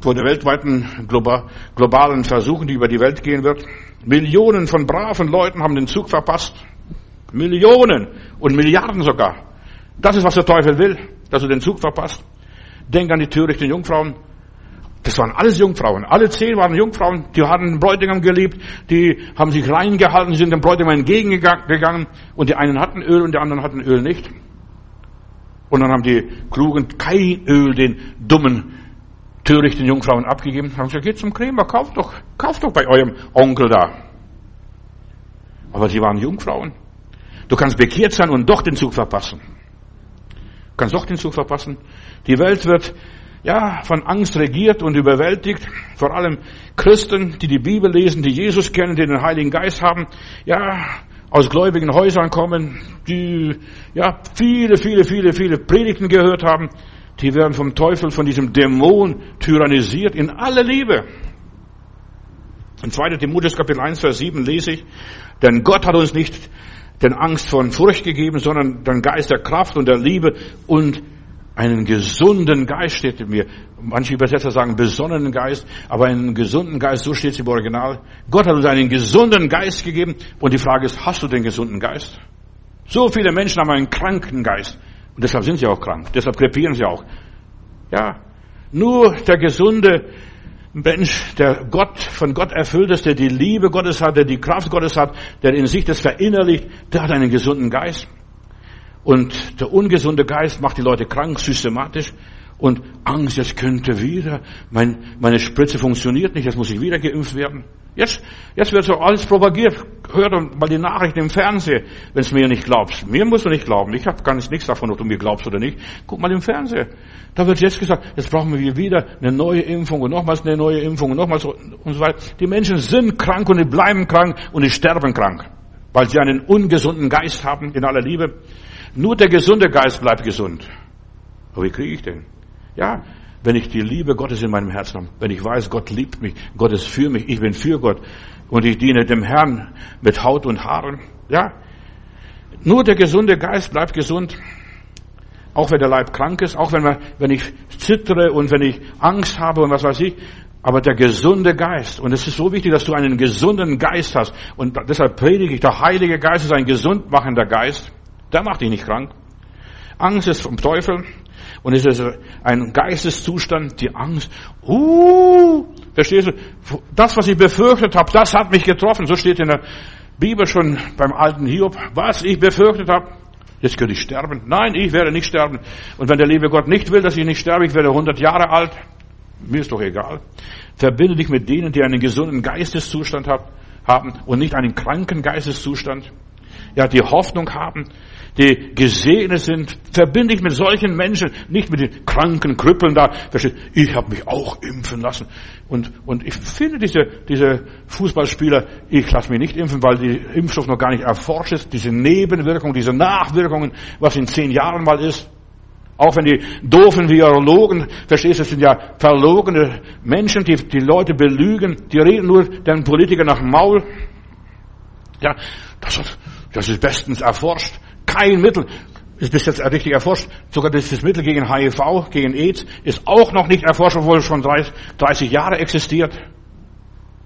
vor der weltweiten globalen Versuchen, die über die Welt gehen wird. Millionen von braven Leuten haben den Zug verpasst. Millionen und Milliarden sogar. Das ist, was der Teufel will, dass du den Zug verpasst. Denk an die törichten Jungfrauen. Das waren alles Jungfrauen. Alle zehn waren Jungfrauen, die hatten den Bräutigam geliebt, die haben sich reingehalten, sind dem Bräutigam entgegengegangen und die einen hatten Öl und die anderen hatten Öl nicht. Und dann haben die Klugen kein Öl den dummen, törichten Jungfrauen abgegeben. Haben gesagt, geht zum Krämer, kauft doch, kauft doch bei eurem Onkel da. Aber sie waren Jungfrauen. Du kannst bekehrt sein und doch den Zug verpassen. Du kannst doch den Zug verpassen. Die Welt wird ja von Angst regiert und überwältigt. Vor allem Christen, die die Bibel lesen, die Jesus kennen, die den Heiligen Geist haben. Ja, aus gläubigen Häusern kommen, die ja viele, viele, viele, viele Predigten gehört haben. Die werden vom Teufel, von diesem Dämon tyrannisiert in aller Liebe. In 2. Timotheus Kapitel 1, Vers 7 lese ich, denn Gott hat uns nicht den Angst von Furcht gegeben, sondern den Geist der Kraft und der Liebe und einen gesunden Geist steht in mir. Manche Übersetzer sagen besonnenen Geist, aber einen gesunden Geist, so steht es im Original. Gott hat uns einen gesunden Geist gegeben. Und die Frage ist, hast du den gesunden Geist? So viele Menschen haben einen kranken Geist. Und deshalb sind sie auch krank. Deshalb krepieren sie auch. Ja. Nur der gesunde Mensch, der Gott, von Gott erfüllt ist, der die Liebe Gottes hat, der die Kraft Gottes hat, der in sich das verinnerlicht, der hat einen gesunden Geist. Und der ungesunde Geist macht die Leute krank, systematisch. Und Angst, jetzt könnte wieder, mein, meine Spritze funktioniert nicht, jetzt muss ich wieder geimpft werden. Jetzt, jetzt wird so alles propagiert. Hör doch mal die Nachrichten im Fernsehen, wenn es mir nicht glaubst. Mir musst du nicht glauben. Ich habe gar nichts davon, ob du mir glaubst oder nicht. Guck mal im Fernsehen. Da wird jetzt gesagt, jetzt brauchen wir wieder eine neue Impfung und nochmals eine neue Impfung und nochmals und so weiter. Die Menschen sind krank und die bleiben krank und die sterben krank, weil sie einen ungesunden Geist haben in aller Liebe. Nur der gesunde Geist bleibt gesund. Aber wie kriege ich den? Ja, wenn ich die Liebe Gottes in meinem Herzen habe, wenn ich weiß, Gott liebt mich, Gott ist für mich, ich bin für Gott und ich diene dem Herrn mit Haut und Haaren. Ja, nur der gesunde Geist bleibt gesund. Auch wenn der Leib krank ist, auch wenn, wir, wenn ich zittere und wenn ich Angst habe und was weiß ich. Aber der gesunde Geist, und es ist so wichtig, dass du einen gesunden Geist hast. Und deshalb predige ich, der Heilige Geist ist ein gesundmachender Geist. Der macht dich nicht krank. Angst ist vom Teufel und es ist ein Geisteszustand, die Angst. Uh, Verstehst du? Das, was ich befürchtet habe, das hat mich getroffen. So steht in der Bibel schon beim alten Hiob. Was ich befürchtet habe, jetzt könnte ich sterben. Nein, ich werde nicht sterben. Und wenn der liebe Gott nicht will, dass ich nicht sterbe, ich werde 100 Jahre alt, mir ist doch egal. Verbinde dich mit denen, die einen gesunden Geisteszustand haben und nicht einen kranken Geisteszustand. Ja, die Hoffnung haben, die gesegnet sind. Verbinde dich mit solchen Menschen, nicht mit den kranken Krüppeln da. Ich habe mich auch impfen lassen. Und, und ich finde diese, diese Fußballspieler, ich lasse mich nicht impfen, weil die Impfstoff noch gar nicht erforscht ist. Diese Nebenwirkungen, diese Nachwirkungen, was in zehn Jahren mal ist. Auch wenn die doofen Virologen, verstehst du, das sind ja verlogene Menschen, die die Leute belügen, die reden nur den Politikern nach dem Maul. Ja, das, das ist bestens erforscht. Kein Mittel ist bis jetzt richtig erforscht. Sogar das Mittel gegen HIV, gegen AIDS, ist auch noch nicht erforscht, obwohl es schon 30 Jahre existiert.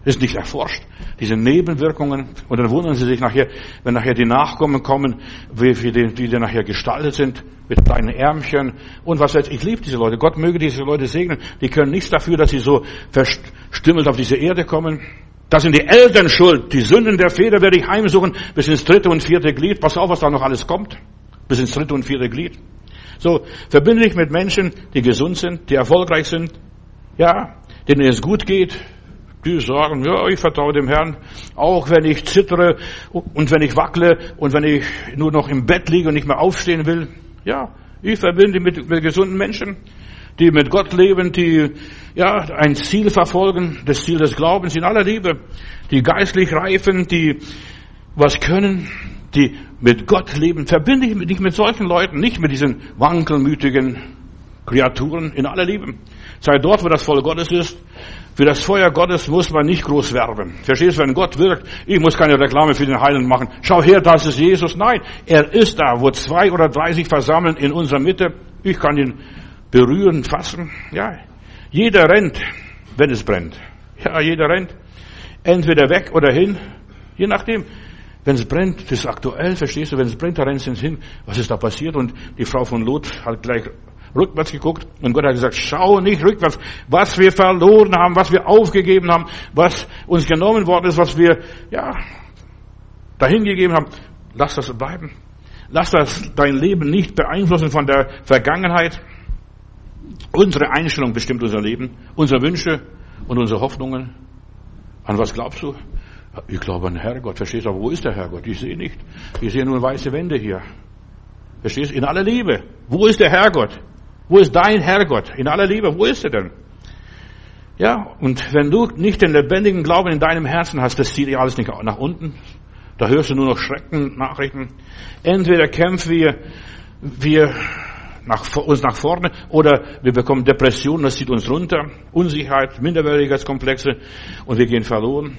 Ist nicht erforscht. Diese Nebenwirkungen. Und dann wundern sie sich nachher, wenn nachher die Nachkommen kommen, wie, wie die, die, die nachher gestaltet sind, mit kleinen Ärmchen und was weiß ich. Ich liebe diese Leute. Gott möge diese Leute segnen. Die können nichts dafür, dass sie so verstümmelt auf diese Erde kommen. Das sind die Eltern schuld. Die Sünden der Väter werde ich heimsuchen bis ins dritte und vierte Glied. Pass auf, was da noch alles kommt. Bis ins dritte und vierte Glied. So, verbinde dich mit Menschen, die gesund sind, die erfolgreich sind, ja, denen es gut geht, die sagen, ja, ich vertraue dem Herrn, auch wenn ich zittere und wenn ich wackle und wenn ich nur noch im Bett liege und nicht mehr aufstehen will. Ja, ich verbinde mit, mit gesunden Menschen die mit Gott leben, die ja ein Ziel verfolgen, das Ziel des Glaubens in aller Liebe, die geistlich reifen, die was können, die mit Gott leben. Verbinde ich mich mit solchen Leuten, nicht mit diesen wankelmütigen Kreaturen in aller Liebe. Sei dort, wo das Volk Gottes ist. Für das Feuer Gottes muss man nicht groß werben. Verstehst du, wenn Gott wirkt, ich muss keine Reklame für den Heiland machen. Schau her, das ist Jesus. Nein, er ist da, wo zwei oder drei sich versammeln in unserer Mitte. Ich kann ihn berühren, fassen. Ja, jeder rennt, wenn es brennt. Ja, jeder rennt. Entweder weg oder hin, je nachdem. Wenn es brennt, das ist aktuell, verstehst du, wenn es brennt, da rennt es hin. Was ist da passiert? Und die Frau von Lot hat gleich rückwärts geguckt und Gott hat gesagt, schau nicht rückwärts, was wir verloren haben, was wir aufgegeben haben, was uns genommen worden ist, was wir, ja, dahingegeben haben. Lass das bleiben. Lass das dein Leben nicht beeinflussen von der Vergangenheit. Unsere Einstellung bestimmt unser Leben, unsere Wünsche und unsere Hoffnungen. An was glaubst du? Ich glaube an Herrgott. Verstehst du? Aber wo ist der Herrgott? Ich sehe nicht. Ich sehe nur weiße Wände hier. Verstehst du? In aller Liebe. Wo ist der Herrgott? Wo ist dein Herrgott? In aller Liebe. Wo ist er denn? Ja, und wenn du nicht den lebendigen Glauben in deinem Herzen hast, das zieht dich alles nicht nach unten. Da hörst du nur noch Schreckennachrichten. Entweder kämpfen wir, wir nach, uns nach vorne oder wir bekommen Depressionen, das zieht uns runter, Unsicherheit, Minderwertigkeitskomplexe und wir gehen verloren.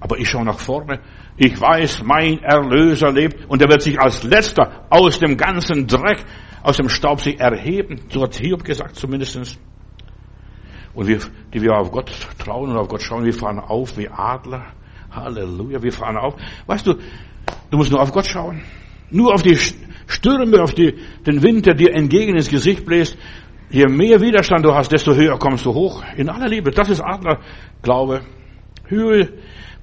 Aber ich schaue nach vorne. Ich weiß, mein Erlöser lebt und er wird sich als letzter aus dem ganzen Dreck, aus dem Staub sich erheben. So hat Hiob gesagt zumindestens. Und wir, die wir auf Gott trauen und auf Gott schauen, wir fahren auf wie Adler. Halleluja, wir fahren auf. Weißt du, du musst nur auf Gott schauen. Nur auf die Stürme, auf die, den Wind, der dir entgegen ins Gesicht bläst. Je mehr Widerstand du hast, desto höher kommst du hoch. In aller Liebe. Das ist Adlerglaube. Höhe,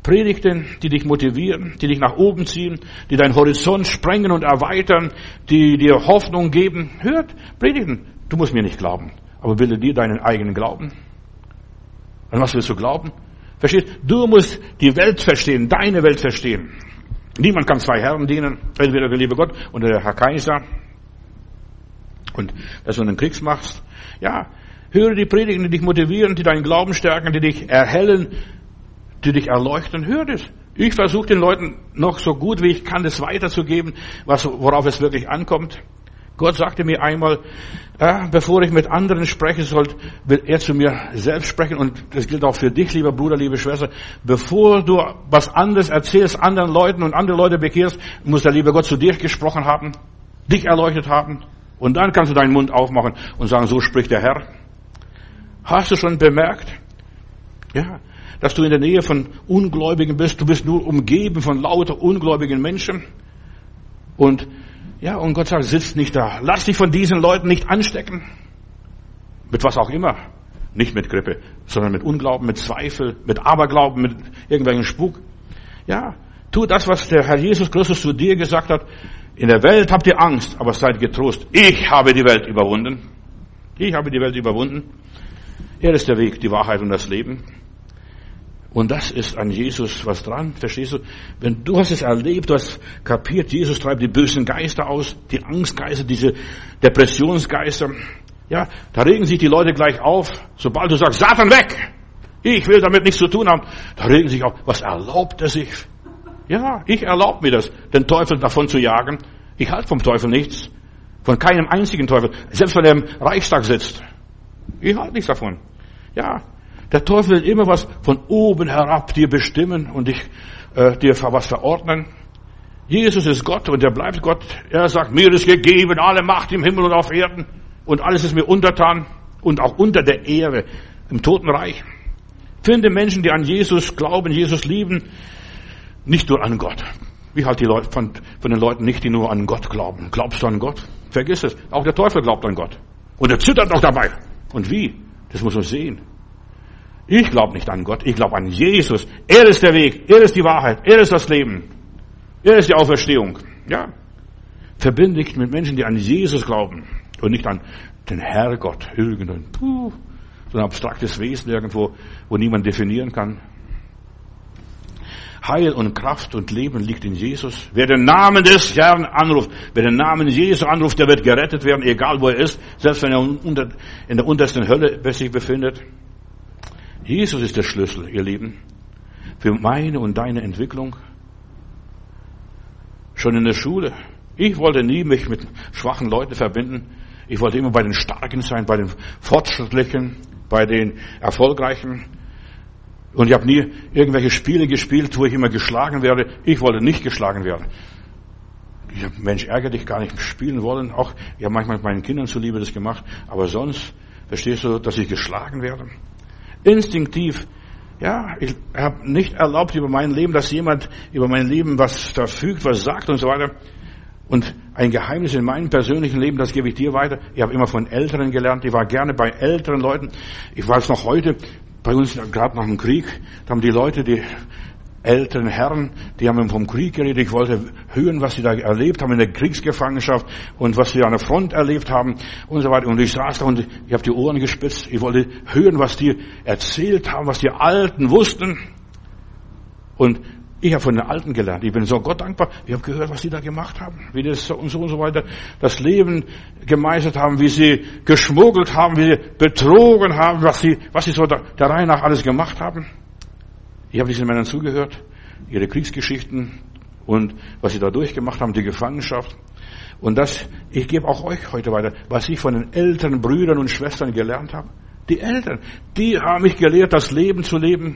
Predigten, die dich motivieren, die dich nach oben ziehen, die deinen Horizont sprengen und erweitern, die dir Hoffnung geben. Hört, Predigten. Du musst mir nicht glauben, aber bilde dir deinen eigenen Glauben. An was willst du glauben? Verstehst? Du musst die Welt verstehen, deine Welt verstehen. Niemand kann zwei Herren dienen, entweder der liebe Gott oder der Herr Kaiser. Und dass du einen Kriegs machst. Ja, höre die Predigen, die dich motivieren, die deinen Glauben stärken, die dich erhellen, die dich erleuchten. Hör das. Ich versuche den Leuten noch so gut wie ich kann, das weiterzugeben, was, worauf es wirklich ankommt. Gott sagte mir einmal, äh, bevor ich mit anderen sprechen soll, will er zu mir selbst sprechen. Und das gilt auch für dich, lieber Bruder, liebe Schwester. Bevor du was anderes erzählst anderen Leuten und andere Leute bekehrst, muss der liebe Gott zu dir gesprochen haben, dich erleuchtet haben. Und dann kannst du deinen Mund aufmachen und sagen, so spricht der Herr. Hast du schon bemerkt? Ja, dass du in der Nähe von Ungläubigen bist. Du bist nur umgeben von lauter ungläubigen Menschen. Und ja, und Gott sagt, sitzt nicht da. Lass dich von diesen Leuten nicht anstecken. Mit was auch immer. Nicht mit Grippe, sondern mit Unglauben, mit Zweifel, mit Aberglauben, mit irgendwelchen Spuk. Ja, tu das, was der Herr Jesus Christus zu dir gesagt hat. In der Welt habt ihr Angst, aber seid getrost. Ich habe die Welt überwunden. Ich habe die Welt überwunden. Er ist der Weg, die Wahrheit und das Leben. Und das ist an Jesus was dran, verstehst du? Wenn du hast es erlebt, du hast kapiert, Jesus treibt die bösen Geister aus, die Angstgeister, diese Depressionsgeister. Ja, da regen sich die Leute gleich auf, sobald du sagst, Satan weg! Ich will damit nichts zu tun haben. Da regen sich auf, was erlaubt er sich? Ja, ich erlaube mir das, den Teufel davon zu jagen. Ich halte vom Teufel nichts. Von keinem einzigen Teufel. Selbst wenn er im Reichstag sitzt. Ich halte nichts davon. Ja, der Teufel will immer was von oben herab dir bestimmen und dich, äh, dir was verordnen. Jesus ist Gott und er bleibt Gott. Er sagt, mir ist gegeben alle Macht im Himmel und auf Erden und alles ist mir untertan und auch unter der Ehre im Totenreich. Finde Menschen, die an Jesus glauben, Jesus lieben, nicht nur an Gott. Wie halt die Leute von, von den Leuten nicht, die nur an Gott glauben. Glaubst du an Gott? Vergiss es. Auch der Teufel glaubt an Gott. Und er zittert auch dabei. Und wie? Das muss man sehen. Ich glaube nicht an Gott, ich glaube an Jesus. Er ist der Weg, er ist die Wahrheit, er ist das Leben. Er ist die Auferstehung. Ja. Verbinde dich mit Menschen, die an Jesus glauben und nicht an den Herrgott, irgendein, puh, so ein abstraktes Wesen irgendwo, wo niemand definieren kann. Heil und Kraft und Leben liegt in Jesus. Wer den Namen des Herrn anruft, wer den Namen Jesu anruft, der wird gerettet werden, egal wo er ist, selbst wenn er in der untersten Hölle sich befindet. Jesus ist der Schlüssel, ihr Lieben, für meine und deine Entwicklung. Schon in der Schule. Ich wollte nie mich mit schwachen Leuten verbinden. Ich wollte immer bei den Starken sein, bei den Fortschrittlichen, bei den Erfolgreichen. Und ich habe nie irgendwelche Spiele gespielt, wo ich immer geschlagen werde. Ich wollte nicht geschlagen werden. Habe, Mensch, ärgere dich gar nicht spielen wollen. Auch, ich habe manchmal meinen Kindern zuliebe das gemacht. Aber sonst, verstehst du, dass ich geschlagen werde? Instinktiv, ja, ich habe nicht erlaubt über mein Leben, dass jemand über mein Leben was verfügt, was sagt und so weiter. Und ein Geheimnis in meinem persönlichen Leben, das gebe ich dir weiter. Ich habe immer von Älteren gelernt. Ich war gerne bei älteren Leuten. Ich weiß noch heute, bei uns gerade nach dem Krieg, da haben die Leute, die älteren Herren, die haben vom Krieg geredet. Ich wollte hören, was sie da erlebt haben in der Kriegsgefangenschaft und was sie an der Front erlebt haben und so weiter. Und ich saß da und ich habe die Ohren gespitzt. Ich wollte hören, was die erzählt haben, was die Alten wussten. Und ich habe von den Alten gelernt. Ich bin so Gott dankbar. Ich habe gehört, was sie da gemacht haben, wie das so und so und so weiter das Leben gemeistert haben, wie sie geschmuggelt haben, wie sie betrogen haben, was sie, was sie so der, Reihe nach alles gemacht haben. Ich habe diesen Männern zugehört, ihre Kriegsgeschichten und was sie da durchgemacht haben, die Gefangenschaft. Und das, ich gebe auch euch heute weiter, was ich von den älteren Brüdern und Schwestern gelernt habe. Die Eltern, die haben mich gelehrt, das Leben zu leben.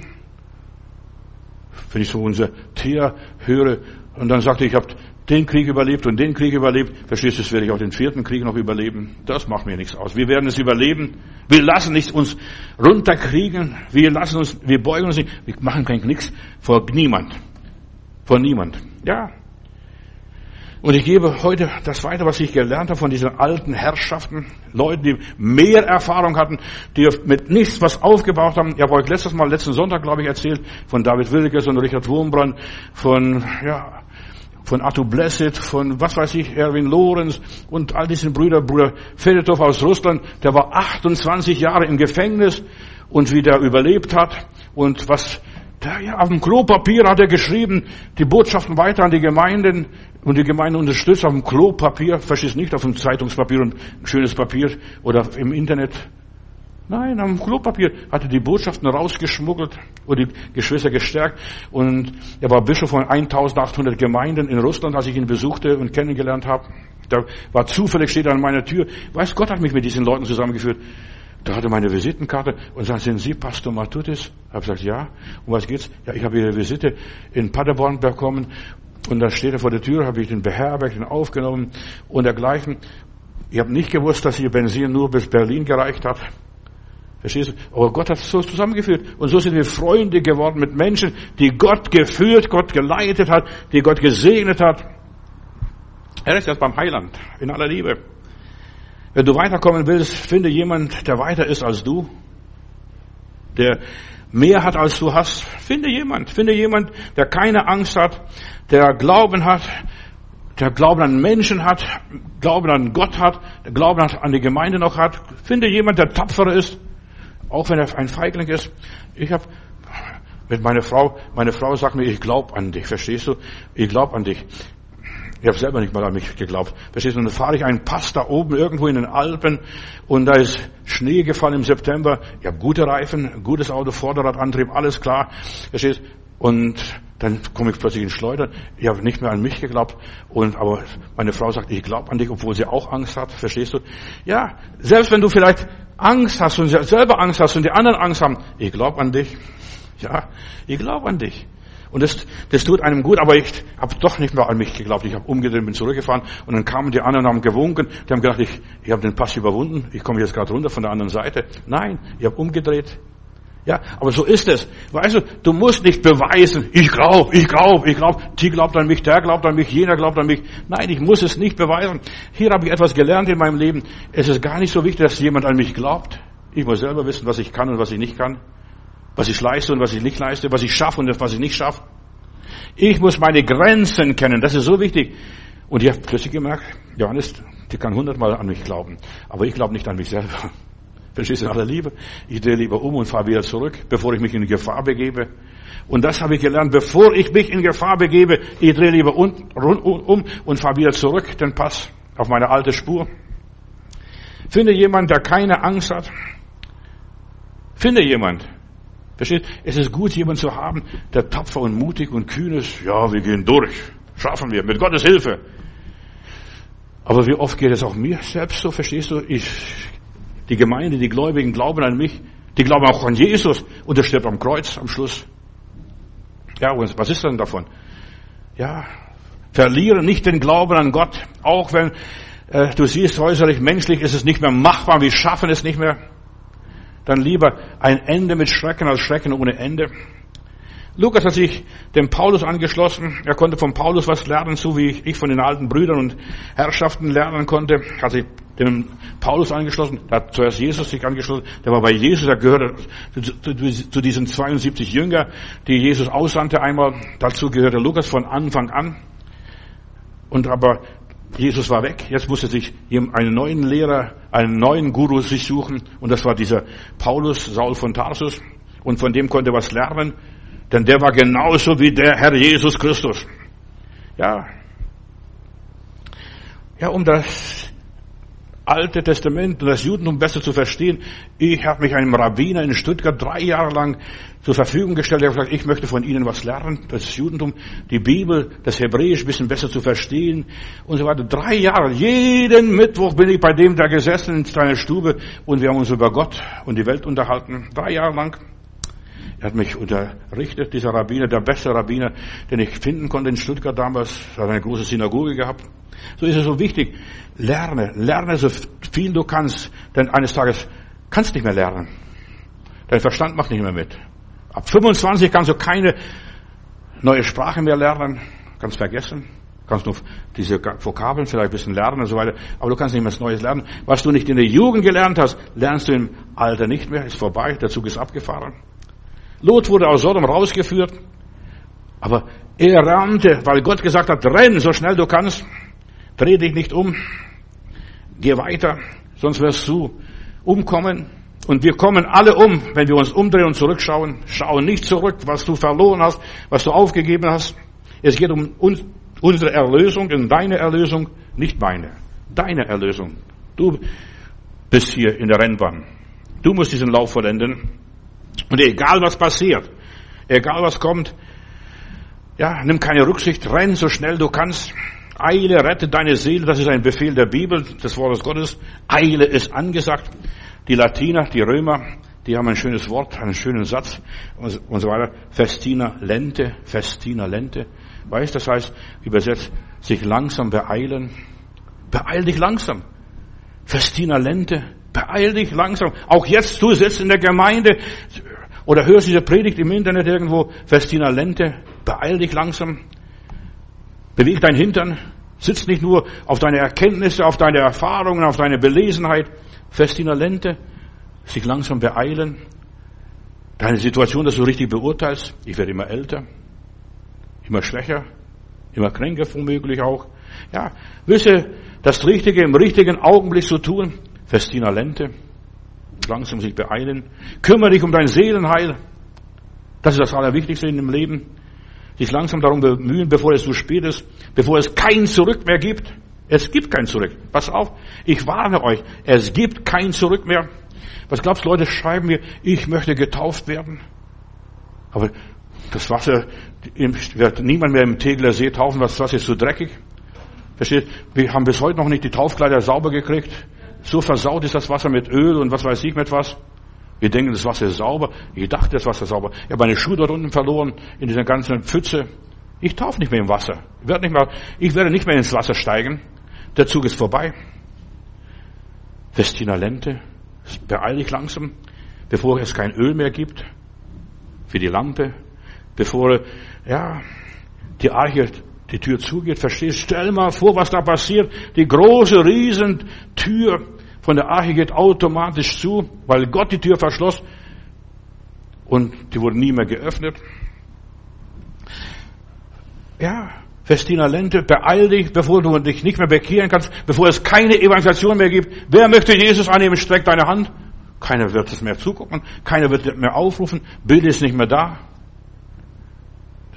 Wenn ich so unser Thea höre, und dann sagte ich, ich habe den Krieg überlebt und den Krieg überlebt. Verstehst du, das werde ich auch den vierten Krieg noch überleben. Das macht mir nichts aus. Wir werden es überleben. Wir lassen nicht uns runterkriegen. Wir lassen uns, wir beugen uns nicht. Wir machen kein nichts vor niemand. Vor niemand. Ja. Und ich gebe heute das weiter, was ich gelernt habe von diesen alten Herrschaften, Leuten, die mehr Erfahrung hatten, die mit nichts was aufgebaut haben. Ich habe euch letztes Mal, letzten Sonntag, glaube ich, erzählt von David Wilkes und Richard Wurmbrand, von ja, von Arthur Blessed, von was weiß ich, Erwin Lorenz und all diesen Brüder, Bruder Fedotov aus Russland, der war 28 Jahre im Gefängnis und wie der überlebt hat und was, der, ja, auf dem Klopapier hat er geschrieben, die Botschaften weiter an die Gemeinden und die Gemeinde unterstützt auf dem Klopapier, verstehst nicht auf dem Zeitungspapier und schönes Papier oder im Internet, Nein, am Klopapier hatte die Botschaften rausgeschmuggelt und die Geschwister gestärkt. Und er war Bischof von 1800 Gemeinden in Russland, als ich ihn besuchte und kennengelernt habe. Da war zufällig, steht er an meiner Tür. Weiß Gott hat mich mit diesen Leuten zusammengeführt. Da hatte meine Visitenkarte und sagt, sind Sie Pastor Matutis? Habe gesagt, ja. Um was geht's? Ja, ich habe Ihre Visite in Paderborn bekommen und da steht er vor der Tür, habe ich den beherbergt, den aufgenommen und dergleichen. Ich habe nicht gewusst, dass Ihr Benzin nur bis Berlin gereicht hat. Verstehst du? Aber Gott hat es so zusammengeführt. Und so sind wir Freunde geworden mit Menschen, die Gott geführt, Gott geleitet hat, die Gott gesegnet hat. Er ist jetzt beim Heiland, in aller Liebe. Wenn du weiterkommen willst, finde jemand, der weiter ist als du. der mehr hat als du hast. Finde jemand, finde jemand, der keine Angst hat, der Glauben hat, der Glauben an Menschen hat, Glauben an Gott hat, der Glauben an die Gemeinde noch hat. Finde jemand, der tapfer ist, auch wenn er ein Feigling ist. Ich habe mit meiner Frau, meine Frau sagt mir, ich glaube an dich, verstehst du? Ich glaube an dich. Ich habe selber nicht mal an mich geglaubt. Verstehst du? Und dann fahre ich einen Pass da oben irgendwo in den Alpen und da ist Schnee gefallen im September. Ich habe gute Reifen, gutes Auto, Vorderradantrieb, alles klar. Verstehst Und dann komme ich plötzlich in Schleudern. Ich habe nicht mehr an mich geglaubt. Und aber meine Frau sagt, ich glaube an dich, obwohl sie auch Angst hat. Verstehst du? Ja, selbst wenn du vielleicht Angst hast und selber Angst hast und die anderen Angst haben, ich glaube an dich. Ja, ich glaube an dich. Und das, das tut einem gut, aber ich habe doch nicht mehr an mich geglaubt. Ich habe umgedreht, bin zurückgefahren und dann kamen die anderen, haben gewunken, die haben gedacht, ich, ich habe den Pass überwunden, ich komme jetzt gerade runter von der anderen Seite. Nein, ich habe umgedreht. Ja, aber so ist es. Weißt du, du musst nicht beweisen, ich glaube, ich glaube, ich glaube, die glaubt an mich, der glaubt an mich, jener glaubt an mich. Nein, ich muss es nicht beweisen. Hier habe ich etwas gelernt in meinem Leben. Es ist gar nicht so wichtig, dass jemand an mich glaubt. Ich muss selber wissen, was ich kann und was ich nicht kann was ich leiste und was ich nicht leiste, was ich schaffe und was ich nicht schaffe. Ich muss meine Grenzen kennen, das ist so wichtig. Und ich habe plötzlich gemerkt, Johannes, die kann hundertmal an mich glauben, aber ich glaube nicht an mich selber. Verstehst du, in aller Liebe? Ich drehe lieber um und fahre wieder zurück, bevor ich mich in Gefahr begebe. Und das habe ich gelernt, bevor ich mich in Gefahr begebe, ich drehe lieber um und fahre wieder zurück, den Pass auf meine alte Spur. Finde jemand, der keine Angst hat. Finde jemand, Versteht? Es ist gut, jemanden zu haben, der tapfer und mutig und kühn ist. Ja, wir gehen durch. Schaffen wir. Mit Gottes Hilfe. Aber wie oft geht es auch mir selbst so? Verstehst du? Ich, die Gemeinde, die Gläubigen glauben an mich. Die glauben auch an Jesus. Und er stirbt am Kreuz am Schluss. Ja, und was ist denn davon? Ja, verliere nicht den Glauben an Gott. Auch wenn äh, du siehst, äußerlich menschlich ist es nicht mehr machbar. Wir schaffen es nicht mehr dann lieber ein Ende mit Schrecken als Schrecken ohne Ende. Lukas hat sich dem Paulus angeschlossen. Er konnte von Paulus was lernen, so wie ich von den alten Brüdern und Herrschaften lernen konnte. Hat sich dem Paulus angeschlossen. Er hat zuerst Jesus sich angeschlossen. Der war bei Jesus. Er gehörte zu diesen 72 Jünger, die Jesus aussandte einmal. Dazu gehörte Lukas von Anfang an. Und aber Jesus war weg, jetzt musste sich einen neuen Lehrer, einen neuen Guru sich suchen und das war dieser Paulus, Saul von Tarsus und von dem konnte er was lernen, denn der war genauso wie der Herr Jesus Christus. Ja. Ja, um das Alte Testament und das Judentum besser zu verstehen. Ich habe mich einem Rabbiner in Stuttgart drei Jahre lang zur Verfügung gestellt. Er hat gesagt, ich möchte von Ihnen was lernen, das Judentum, die Bibel, das Hebräisch bisschen besser zu verstehen und so weiter. Drei Jahre, jeden Mittwoch bin ich bei dem da gesessen in seiner Stube und wir haben uns über Gott und die Welt unterhalten. Drei Jahre lang. Er hat mich unterrichtet, dieser Rabbiner, der beste Rabbiner, den ich finden konnte in Stuttgart damals. Er hat eine große Synagoge gehabt. So ist es so wichtig. Lerne, lerne so viel du kannst, denn eines Tages kannst du nicht mehr lernen. Dein Verstand macht nicht mehr mit. Ab 25 kannst du keine neue Sprache mehr lernen, kannst vergessen. Kannst nur diese Vokabeln vielleicht ein bisschen lernen und so weiter, aber du kannst nicht mehr was Neues lernen. Was du nicht in der Jugend gelernt hast, lernst du im Alter nicht mehr, ist vorbei, der Zug ist abgefahren. Lot wurde aus Sodom rausgeführt, aber er rannte, weil Gott gesagt hat, renn so schnell du kannst. Dreh dich nicht um. Geh weiter, sonst wirst du umkommen. Und wir kommen alle um, wenn wir uns umdrehen und zurückschauen. Schau nicht zurück, was du verloren hast, was du aufgegeben hast. Es geht um uns, unsere Erlösung, um deine Erlösung, nicht meine. Deine Erlösung. Du bist hier in der Rennbahn. Du musst diesen Lauf vollenden. Und egal was passiert, egal was kommt, ja, nimm keine Rücksicht, renn so schnell du kannst. Eile, rette deine Seele, das ist ein Befehl der Bibel, des Wortes Gottes. Eile ist angesagt. Die Latiner, die Römer, die haben ein schönes Wort, einen schönen Satz und so weiter. Festina lente, festina lente. Weißt, das heißt, übersetzt, sich langsam beeilen. Beeil dich langsam. Festina lente, beeil dich langsam. Auch jetzt, du sitzt in der Gemeinde oder hörst diese Predigt im Internet irgendwo, Festina lente, beeil dich langsam. Beweg dein Hintern. Sitz nicht nur auf deine Erkenntnisse, auf deine Erfahrungen, auf deine Belesenheit. Festina Lente. Sich langsam beeilen. deine Situation, dass du richtig beurteilst. Ich werde immer älter, immer schwächer, immer kränker womöglich auch. Ja, wisse das Richtige im richtigen Augenblick zu tun. Festina Lente, langsam sich beeilen. Kümmere dich um dein Seelenheil. Das ist das Allerwichtigste in dem Leben. Sich langsam darum bemühen, bevor es zu spät ist, bevor es kein Zurück mehr gibt. Es gibt kein Zurück. Pass auf, ich warne euch, es gibt kein Zurück mehr. Was glaubst du, Leute schreiben mir, ich möchte getauft werden? Aber das Wasser wird niemand mehr im Tegler See taufen, das Wasser ist zu dreckig. Versteht? Wir haben bis heute noch nicht die Taufkleider sauber gekriegt. So versaut ist das Wasser mit Öl und was weiß ich mit was. Wir denken, das Wasser ist sauber. Ich dachte, das Wasser ist sauber. Ich habe meine Schuhe dort unten verloren in dieser ganzen Pfütze. Ich taufe nicht mehr im Wasser. Ich werde nicht mehr, ich werde nicht mehr ins Wasser steigen. Der Zug ist vorbei. Festina Lente, beeil dich langsam, bevor es kein Öl mehr gibt für die Lampe, bevor, ja, die Arche die Tür zugeht, verstehst? Stell mal vor, was da passiert. Die große Riesentür von der Arche geht automatisch zu, weil Gott die Tür verschloss und die wurde nie mehr geöffnet. Ja, Festina Lente, beeil dich, bevor du dich nicht mehr bekehren kannst, bevor es keine Evangelisation mehr gibt. Wer möchte Jesus annehmen, streck deine Hand. Keiner wird es mehr zugucken, keiner wird mehr aufrufen, Bild ist nicht mehr da.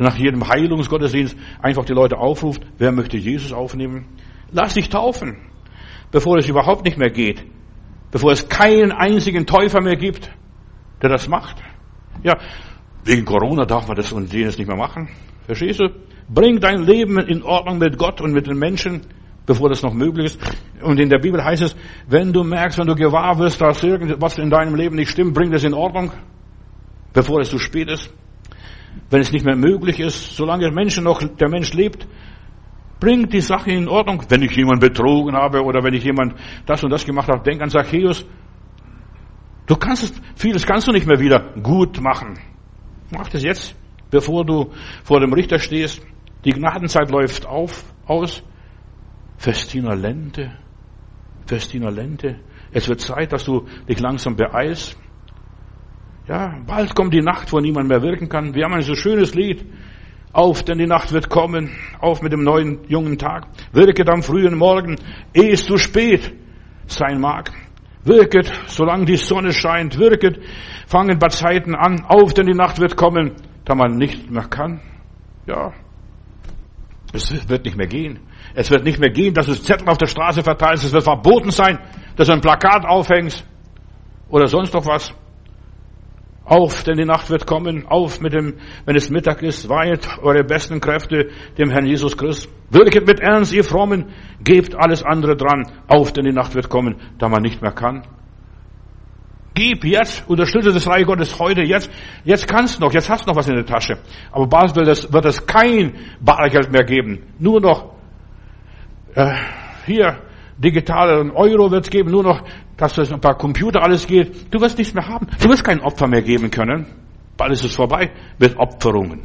Nach jedem Heilungsgottesdienst einfach die Leute aufruft, wer möchte Jesus aufnehmen? Lass dich taufen, bevor es überhaupt nicht mehr geht, bevor es keinen einzigen Täufer mehr gibt, der das macht. Ja, wegen Corona darf man das und jenes nicht mehr machen. Verstehst du? Bring dein Leben in Ordnung mit Gott und mit den Menschen, bevor das noch möglich ist. Und in der Bibel heißt es, wenn du merkst, wenn du gewahr wirst, dass irgendwas in deinem Leben nicht stimmt, bring das in Ordnung, bevor es zu spät ist. Wenn es nicht mehr möglich ist, solange der Mensch noch, der Mensch lebt, bring die Sache in Ordnung. Wenn ich jemand betrogen habe oder wenn ich jemand das und das gemacht habe, denk an Zacchaeus. Du kannst es, vieles kannst du nicht mehr wieder gut machen. Mach das jetzt, bevor du vor dem Richter stehst. Die Gnadenzeit läuft auf, aus. Festina Lente. Festina Lente. Es wird Zeit, dass du dich langsam beeilst. Ja, bald kommt die Nacht, wo niemand mehr wirken kann. Wir haben ein so schönes Lied. Auf, denn die Nacht wird kommen. Auf mit dem neuen, jungen Tag. Wirket am frühen Morgen, ehe es zu spät sein mag. Wirket, solange die Sonne scheint. Wirket, fangen bei Zeiten an. Auf, denn die Nacht wird kommen, da man nicht mehr kann. Ja, es wird nicht mehr gehen. Es wird nicht mehr gehen, dass du Zettel auf der Straße verteilst. Es wird verboten sein, dass du ein Plakat aufhängst oder sonst noch was. Auf, denn die Nacht wird kommen. Auf mit dem, wenn es Mittag ist, weiht eure besten Kräfte dem Herrn Jesus Christus. Wirket mit Ernst, ihr Frommen. Gebt alles andere dran. Auf, denn die Nacht wird kommen, da man nicht mehr kann. Gib jetzt, unterstütze das Reich Gottes heute, jetzt, jetzt kannst noch, jetzt hast du noch was in der Tasche. Aber bald wird es, wird es kein Bargeld mehr geben. Nur noch, äh, hier, digitalen Euro wird es geben, nur noch, dass das ein paar Computer alles geht. Du wirst nichts mehr haben. Du wirst kein Opfer mehr geben können. Bald ist es vorbei mit Opferungen.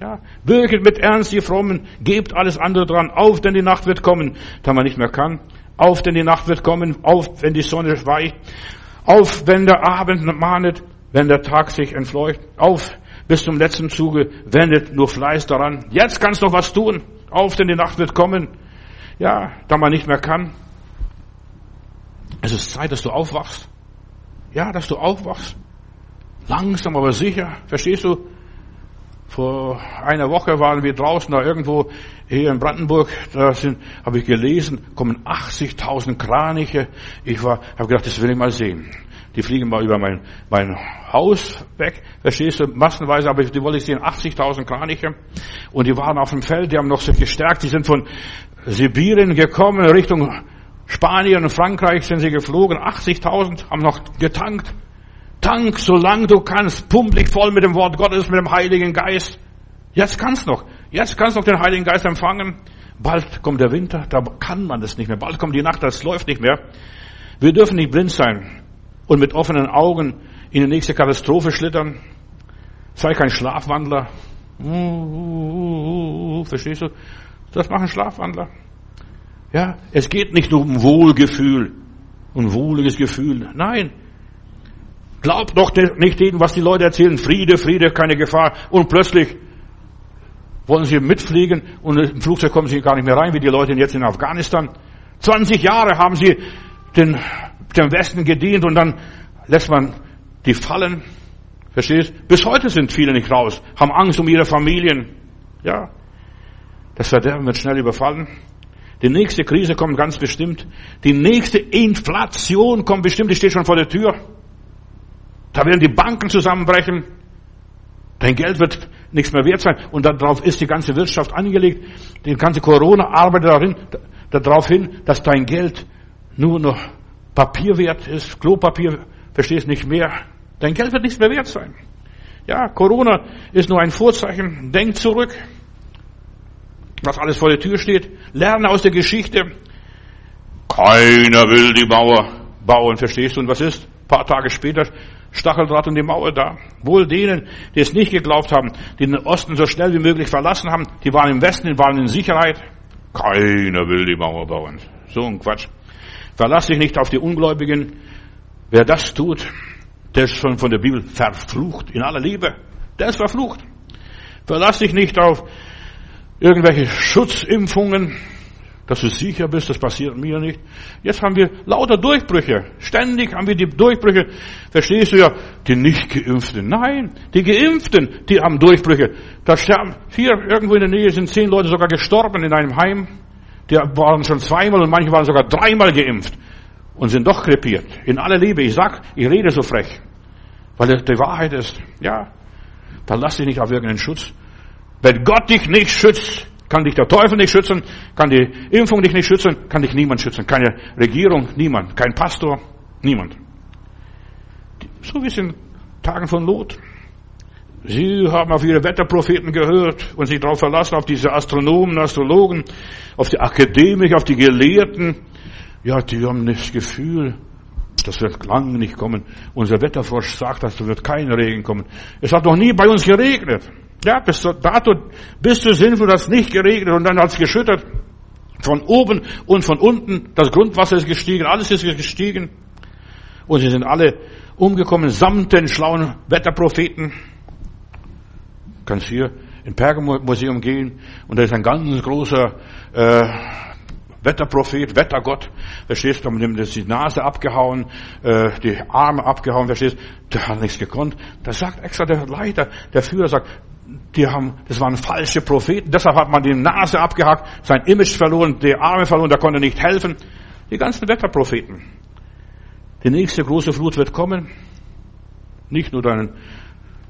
Ja, wirket mit Ernst, ihr Frommen, gebt alles andere dran, auf, denn die Nacht wird kommen, da man nicht mehr kann. Auf, denn die Nacht wird kommen, auf, wenn die Sonne weicht. Auf, wenn der Abend mahnet, wenn der Tag sich entfleucht. Auf, bis zum letzten Zuge, wendet nur Fleiß daran. Jetzt kannst du noch was tun. Auf, denn die Nacht wird kommen. Ja, da man nicht mehr kann. Es ist Zeit, dass du aufwachst. Ja, dass du aufwachst. Langsam, aber sicher. Verstehst du? Vor einer Woche waren wir draußen da irgendwo hier in Brandenburg. Da sind, habe ich gelesen, kommen 80.000 Kraniche. Ich war, habe gedacht, das will ich mal sehen. Die fliegen mal über mein, mein Haus weg. Verstehst du? Massenweise, aber die wollte ich sehen. 80.000 Kraniche. Und die waren auf dem Feld, die haben noch sich gestärkt. Die sind von Sibirien gekommen, Richtung Spanien und Frankreich sind sie geflogen, 80.000 haben noch getankt. Tank, solange du kannst, pump dich voll mit dem Wort Gottes, mit dem Heiligen Geist. Jetzt kannst noch, jetzt kannst noch den Heiligen Geist empfangen. Bald kommt der Winter, da kann man das nicht mehr. Bald kommt die Nacht, das läuft nicht mehr. Wir dürfen nicht blind sein und mit offenen Augen in die nächste Katastrophe schlittern. Sei kein Schlafwandler. Uh, uh, uh, verstehst du? Das machen Schlafwandler. Ja, es geht nicht nur um Wohlgefühl und wohliges Gefühl. Nein. Glaub doch nicht denen, was die Leute erzählen. Friede, Friede, keine Gefahr. Und plötzlich wollen sie mitfliegen und im Flugzeug kommen sie gar nicht mehr rein, wie die Leute jetzt in Afghanistan. 20 Jahre haben sie den, dem Westen gedient und dann lässt man die fallen. Verstehst? Bis heute sind viele nicht raus, haben Angst um ihre Familien. Ja. Das Verderben wird schnell überfallen. Die nächste Krise kommt ganz bestimmt. Die nächste Inflation kommt bestimmt, die steht schon vor der Tür. Da werden die Banken zusammenbrechen. Dein Geld wird nichts mehr wert sein. Und darauf ist die ganze Wirtschaft angelegt. Die ganze Corona arbeitet darin, darauf hin, dass dein Geld nur noch Papier wert ist, Klopapier, verstehst nicht mehr. Dein Geld wird nichts mehr wert sein. Ja, Corona ist nur ein Vorzeichen. Denk zurück, was alles vor der Tür steht. Lerne aus der Geschichte. Keiner will die Mauer bauen, verstehst du? Und was ist? Ein paar Tage später Stacheldraht und die Mauer da. Wohl denen, die es nicht geglaubt haben, die den Osten so schnell wie möglich verlassen haben, die waren im Westen, die waren in Sicherheit. Keiner will die Mauer bauen. So ein Quatsch. Verlass dich nicht auf die Ungläubigen. Wer das tut, der ist schon von der Bibel verflucht, in aller Liebe. Der ist verflucht. Verlass dich nicht auf irgendwelche Schutzimpfungen, dass du sicher bist, das passiert mir nicht. Jetzt haben wir lauter Durchbrüche. Ständig haben wir die Durchbrüche. Verstehst du ja, die nicht geimpften. Nein, die geimpften, die haben Durchbrüche. Da sterben, hier irgendwo in der Nähe sind zehn Leute sogar gestorben in einem Heim. Die waren schon zweimal und manche waren sogar dreimal geimpft und sind doch krepiert. In aller Liebe. Ich sag, ich rede so frech. Weil das die Wahrheit ist. Ja. Dann lass dich nicht auf irgendeinen Schutz. Wenn Gott dich nicht schützt, kann dich der Teufel nicht schützen, kann die Impfung dich nicht schützen, kann dich niemand schützen. Keine Regierung, niemand. Kein Pastor, niemand. So wie es in Tagen von Lot. Sie haben auf ihre Wetterpropheten gehört und sich darauf verlassen, auf diese Astronomen, Astrologen, auf die Akademiker, auf die Gelehrten. Ja, die haben das Gefühl, das wird lange nicht kommen. Unser Wetterfrosch sagt, dass wird kein Regen kommen. Es hat noch nie bei uns geregnet. Ja, bis dato bist du sinnvoll, dass nicht geregnet und dann hat es geschüttet. Von oben und von unten. Das Grundwasser ist gestiegen, alles ist gestiegen. Und sie sind alle umgekommen samt den schlauen Wetterpropheten. Du kannst hier im Pergamon-Museum gehen und da ist ein ganz großer äh, Wetterprophet, Wettergott, verstehst du, dem ist die Nase abgehauen, äh, die Arme abgehauen, verstehst du, der hat nichts gekonnt. Da sagt extra der Leiter, der Führer sagt, die haben, das waren falsche Propheten, deshalb hat man die Nase abgehackt, sein Image verloren, die Arme verloren, der konnte nicht helfen. Die ganzen Wetterpropheten. Die nächste große Flut wird kommen. Nicht nur deinen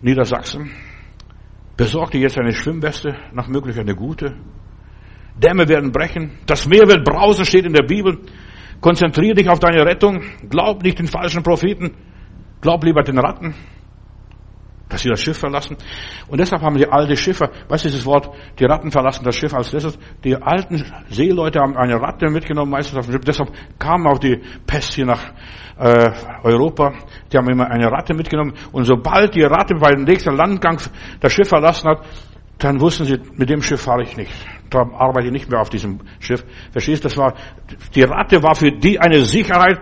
Niedersachsen. Besorg dir jetzt eine Schwimmweste, nach Möglichkeit eine gute. Dämme werden brechen. Das Meer wird brausen, steht in der Bibel. Konzentriere dich auf deine Rettung. Glaub nicht den falschen Propheten. Glaub lieber den Ratten dass sie das Schiff verlassen. Und deshalb haben die alten Schiffer, weißt du dieses Wort, die Ratten verlassen das Schiff als letztes. Die alten Seeleute haben eine Ratte mitgenommen, meistens auf dem Schiff. Deshalb kam auch die Pest hier nach äh, Europa. Die haben immer eine Ratte mitgenommen. Und sobald die Ratte bei dem nächsten Landgang das Schiff verlassen hat, dann wussten sie, mit dem Schiff fahre ich nicht. Da arbeite ich nicht mehr auf diesem Schiff. Verstehst? Das war, die Ratte war für die eine Sicherheit,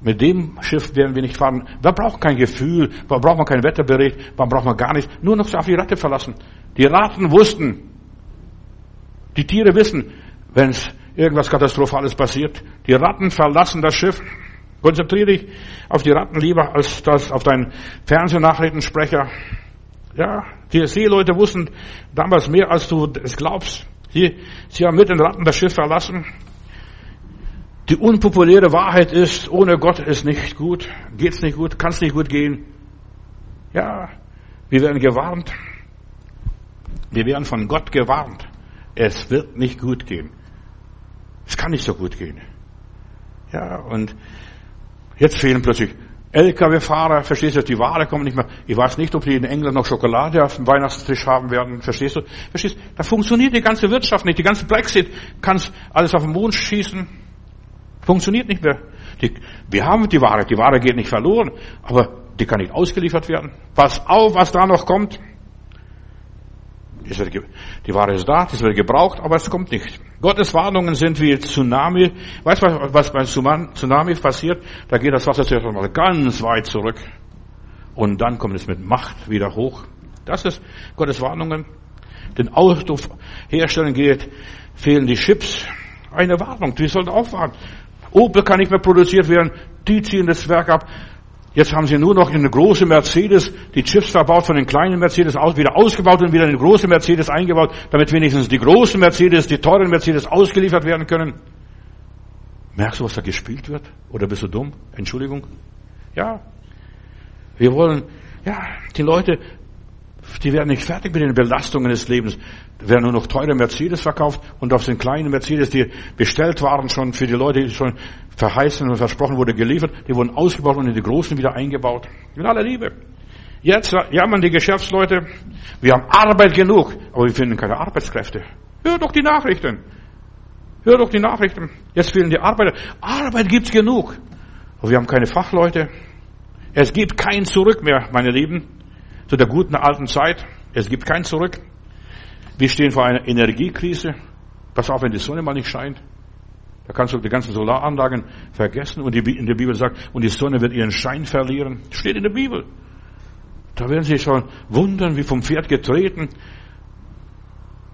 mit dem Schiff werden wir nicht fahren. Da braucht kein Gefühl, da braucht man keinen Wetterbericht, da braucht man gar nichts. Nur noch auf die Ratte verlassen. Die Ratten wussten, die Tiere wissen, wenn irgendwas Katastrophales passiert. Die Ratten verlassen das Schiff. Konzentriere dich auf die Ratten lieber als das auf deinen Fernsehnachrichtensprecher. Ja, die Seeleute wussten damals mehr, als du es glaubst. Sie, sie haben mit den Ratten das Schiff verlassen. Die unpopuläre Wahrheit ist, ohne Gott ist nicht gut, geht's nicht gut, kann's nicht gut gehen. Ja, wir werden gewarnt. Wir werden von Gott gewarnt. Es wird nicht gut gehen. Es kann nicht so gut gehen. Ja, und jetzt fehlen plötzlich LKW-Fahrer, verstehst du, die Ware kommen nicht mehr. Ich weiß nicht, ob die in England noch Schokolade auf dem Weihnachtstisch haben werden, verstehst du? Verstehst du? Da funktioniert die ganze Wirtschaft nicht. Die ganze Brexit kann's alles auf den Mond schießen. Funktioniert nicht mehr. Die, wir haben die Ware, die Ware geht nicht verloren, aber die kann nicht ausgeliefert werden. Pass auf, was da noch kommt. Die Ware ist da, das wird gebraucht, aber es kommt nicht. Gottes Warnungen sind wie Tsunami. Weißt du, was beim Tsunami passiert? Da geht das Wasser zuerst mal ganz weit zurück. Und dann kommt es mit Macht wieder hoch. Das ist Gottes Warnungen. Den Autoherstellern geht, fehlen die Chips. Eine Warnung, die sollten aufwarten. Opel kann nicht mehr produziert werden, die ziehen das Werk ab. Jetzt haben sie nur noch eine große Mercedes, die Chips verbaut von den kleinen Mercedes aus, wieder ausgebaut und wieder eine große Mercedes eingebaut, damit wenigstens die großen Mercedes, die teuren Mercedes ausgeliefert werden können. Merkst du, was da gespielt wird? Oder bist du dumm? Entschuldigung? Ja. Wir wollen, ja, die Leute, die werden nicht fertig mit den Belastungen des Lebens. Da werden nur noch teure Mercedes verkauft und auf den kleinen Mercedes, die bestellt waren schon für die Leute, die schon verheißen und versprochen wurde, geliefert, die wurden ausgebaut und in die großen wieder eingebaut. In aller Liebe. Jetzt jammern die Geschäftsleute, wir haben Arbeit genug, aber wir finden keine Arbeitskräfte. Hör doch die Nachrichten. Hör doch die Nachrichten. Jetzt fehlen die Arbeiter. Arbeit gibt's genug. Aber wir haben keine Fachleute. Es gibt kein Zurück mehr, meine Lieben, zu der guten alten Zeit. Es gibt kein Zurück. Wir stehen vor einer Energiekrise. Pass auf, wenn die Sonne mal nicht scheint. Da kannst du die ganzen Solaranlagen vergessen. Und die, in der Bibel sagt, und die Sonne wird ihren Schein verlieren. Steht in der Bibel. Da werden sie schon wundern, wie vom Pferd getreten.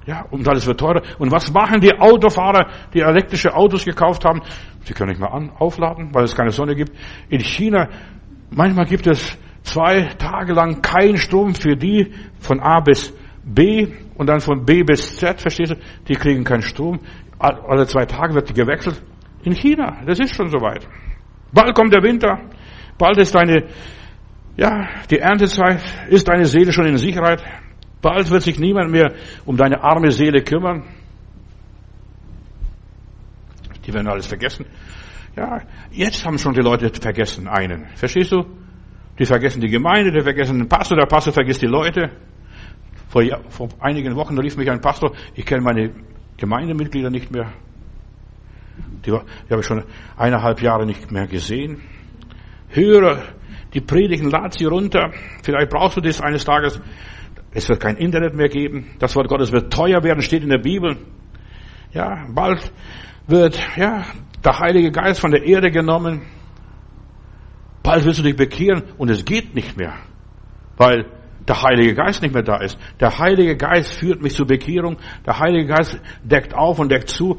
Ja, und alles wird teurer. Und was machen die Autofahrer, die elektrische Autos gekauft haben? Sie können nicht mehr an, aufladen, weil es keine Sonne gibt. In China, manchmal gibt es zwei Tage lang keinen Strom für die von A bis B und dann von B bis Z, verstehst du? Die kriegen keinen Strom. Alle zwei Tage wird die gewechselt. In China, das ist schon soweit. Bald kommt der Winter. Bald ist deine, ja, die Erntezeit. Ist deine Seele schon in Sicherheit? Bald wird sich niemand mehr um deine arme Seele kümmern. Die werden alles vergessen. Ja, jetzt haben schon die Leute vergessen einen. Verstehst du? Die vergessen die Gemeinde, die vergessen den Pastor, der Pastor vergisst die Leute. Vor, vor einigen Wochen rief mich ein Pastor, ich kenne meine Gemeindemitglieder nicht mehr. Die, die habe ich schon eineinhalb Jahre nicht mehr gesehen. Höre die Predigen, lad sie runter. Vielleicht brauchst du das eines Tages. Es wird kein Internet mehr geben. Das Wort Gottes wird teuer werden, steht in der Bibel. Ja, bald wird, ja, der Heilige Geist von der Erde genommen. Bald wirst du dich bekehren und es geht nicht mehr. Weil der Heilige Geist nicht mehr da ist. Der Heilige Geist führt mich zur Bekehrung. Der Heilige Geist deckt auf und deckt zu.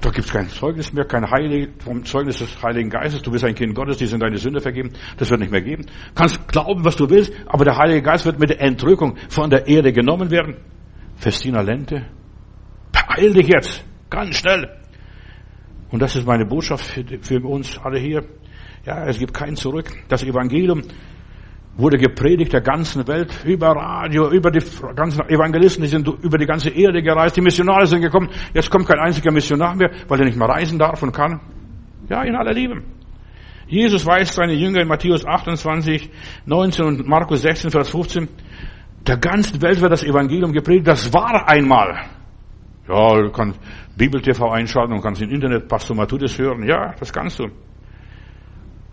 Da gibt es kein Zeugnis mehr, kein Heilig, vom Zeugnis des Heiligen Geistes. Du bist ein Kind Gottes, die sind deine Sünde vergeben. Das wird nicht mehr geben. Kannst glauben, was du willst, aber der Heilige Geist wird mit der Entrückung von der Erde genommen werden. Festina Lente. Beeil dich jetzt. Ganz schnell. Und das ist meine Botschaft für, für uns alle hier. Ja, es gibt kein Zurück. Das Evangelium wurde gepredigt der ganzen Welt, über Radio, über die ganzen Evangelisten, die sind über die ganze Erde gereist, die Missionare sind gekommen. Jetzt kommt kein einziger Missionar mehr, weil er nicht mehr reisen darf und kann. Ja, in aller Liebe. Jesus weist seine Jünger in Matthäus 28, 19 und Markus 16, Vers 15, der ganzen Welt wird das Evangelium gepredigt, das war einmal. Ja, du kannst Bibel TV einschalten und kannst im Internet Pastor Matthäus hören. Ja, das kannst du.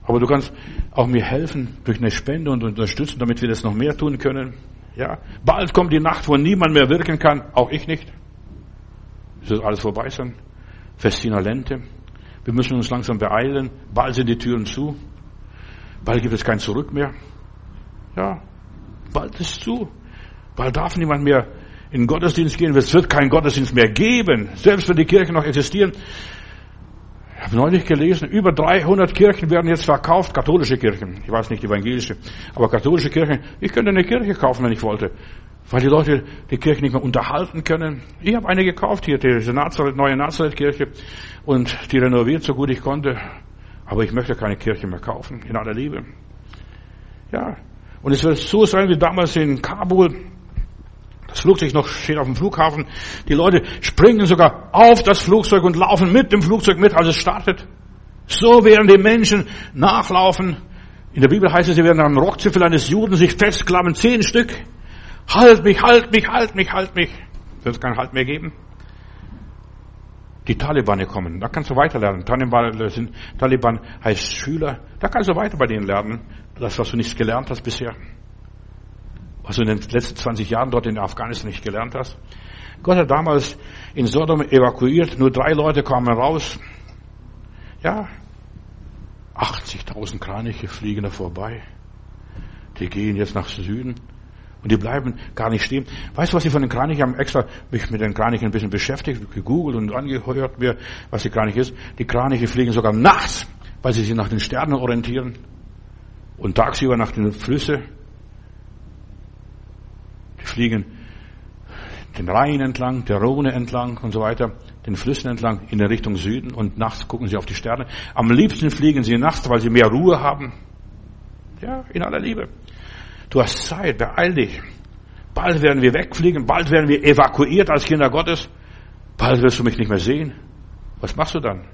Aber du kannst auch mir helfen durch eine Spende und unterstützen, damit wir das noch mehr tun können. Ja, bald kommt die Nacht, wo niemand mehr wirken kann, auch ich nicht. Es wird alles vorbei sein. Festina Lente. Wir müssen uns langsam beeilen. Bald sind die Türen zu. Bald gibt es kein Zurück mehr. Ja, bald ist zu. Bald darf niemand mehr in den Gottesdienst gehen. Es wird keinen Gottesdienst mehr geben. Selbst wenn die Kirchen noch existieren, habe neulich gelesen, über 300 Kirchen werden jetzt verkauft, katholische Kirchen. Ich weiß nicht evangelische, aber katholische Kirchen. Ich könnte eine Kirche kaufen, wenn ich wollte, weil die Leute die Kirche nicht mehr unterhalten können. Ich habe eine gekauft hier, diese Nazareth, neue Nazareth-Kirche, und die renoviert so gut ich konnte. Aber ich möchte keine Kirche mehr kaufen, in aller Liebe. Ja. Und es wird so sein wie damals in Kabul. Das Flugzeug noch steht auf dem Flughafen. Die Leute springen sogar auf das Flugzeug und laufen mit dem Flugzeug mit, als es startet. So werden die Menschen nachlaufen. In der Bibel heißt es, sie werden am Rockzipfel eines Juden sich festklammern, zehn Stück. Halt mich, halt mich, halt mich, halt mich. Wird es keinen Halt mehr geben? Die Taliban kommen, da kannst du weiterlernen. Taliban, sind, Taliban heißt Schüler, da kannst du weiter bei denen lernen. Das, was du nicht gelernt hast bisher was du in den letzten 20 Jahren dort in Afghanistan nicht gelernt hast. Gott hat damals in Sodom evakuiert, nur drei Leute kamen raus. Ja, 80.000 Kraniche fliegen da vorbei. die gehen jetzt nach Süden. Und die bleiben gar nicht stehen. Weißt du, was sie von den Kranichen haben? Extra mich mit den Kranichen ein bisschen beschäftigt, gegoogelt und angehört mir, was die Kranich ist. Die Kraniche fliegen sogar nachts, weil sie sich nach den Sternen orientieren. Und tagsüber nach den Flüssen. Die fliegen den Rhein entlang, der Rhone entlang und so weiter, den Flüssen entlang in der Richtung Süden und nachts gucken sie auf die Sterne. Am liebsten fliegen sie nachts, weil sie mehr Ruhe haben. Ja, in aller Liebe. Du hast Zeit, beeil dich. Bald werden wir wegfliegen, bald werden wir evakuiert als Kinder Gottes. Bald wirst du mich nicht mehr sehen. Was machst du dann?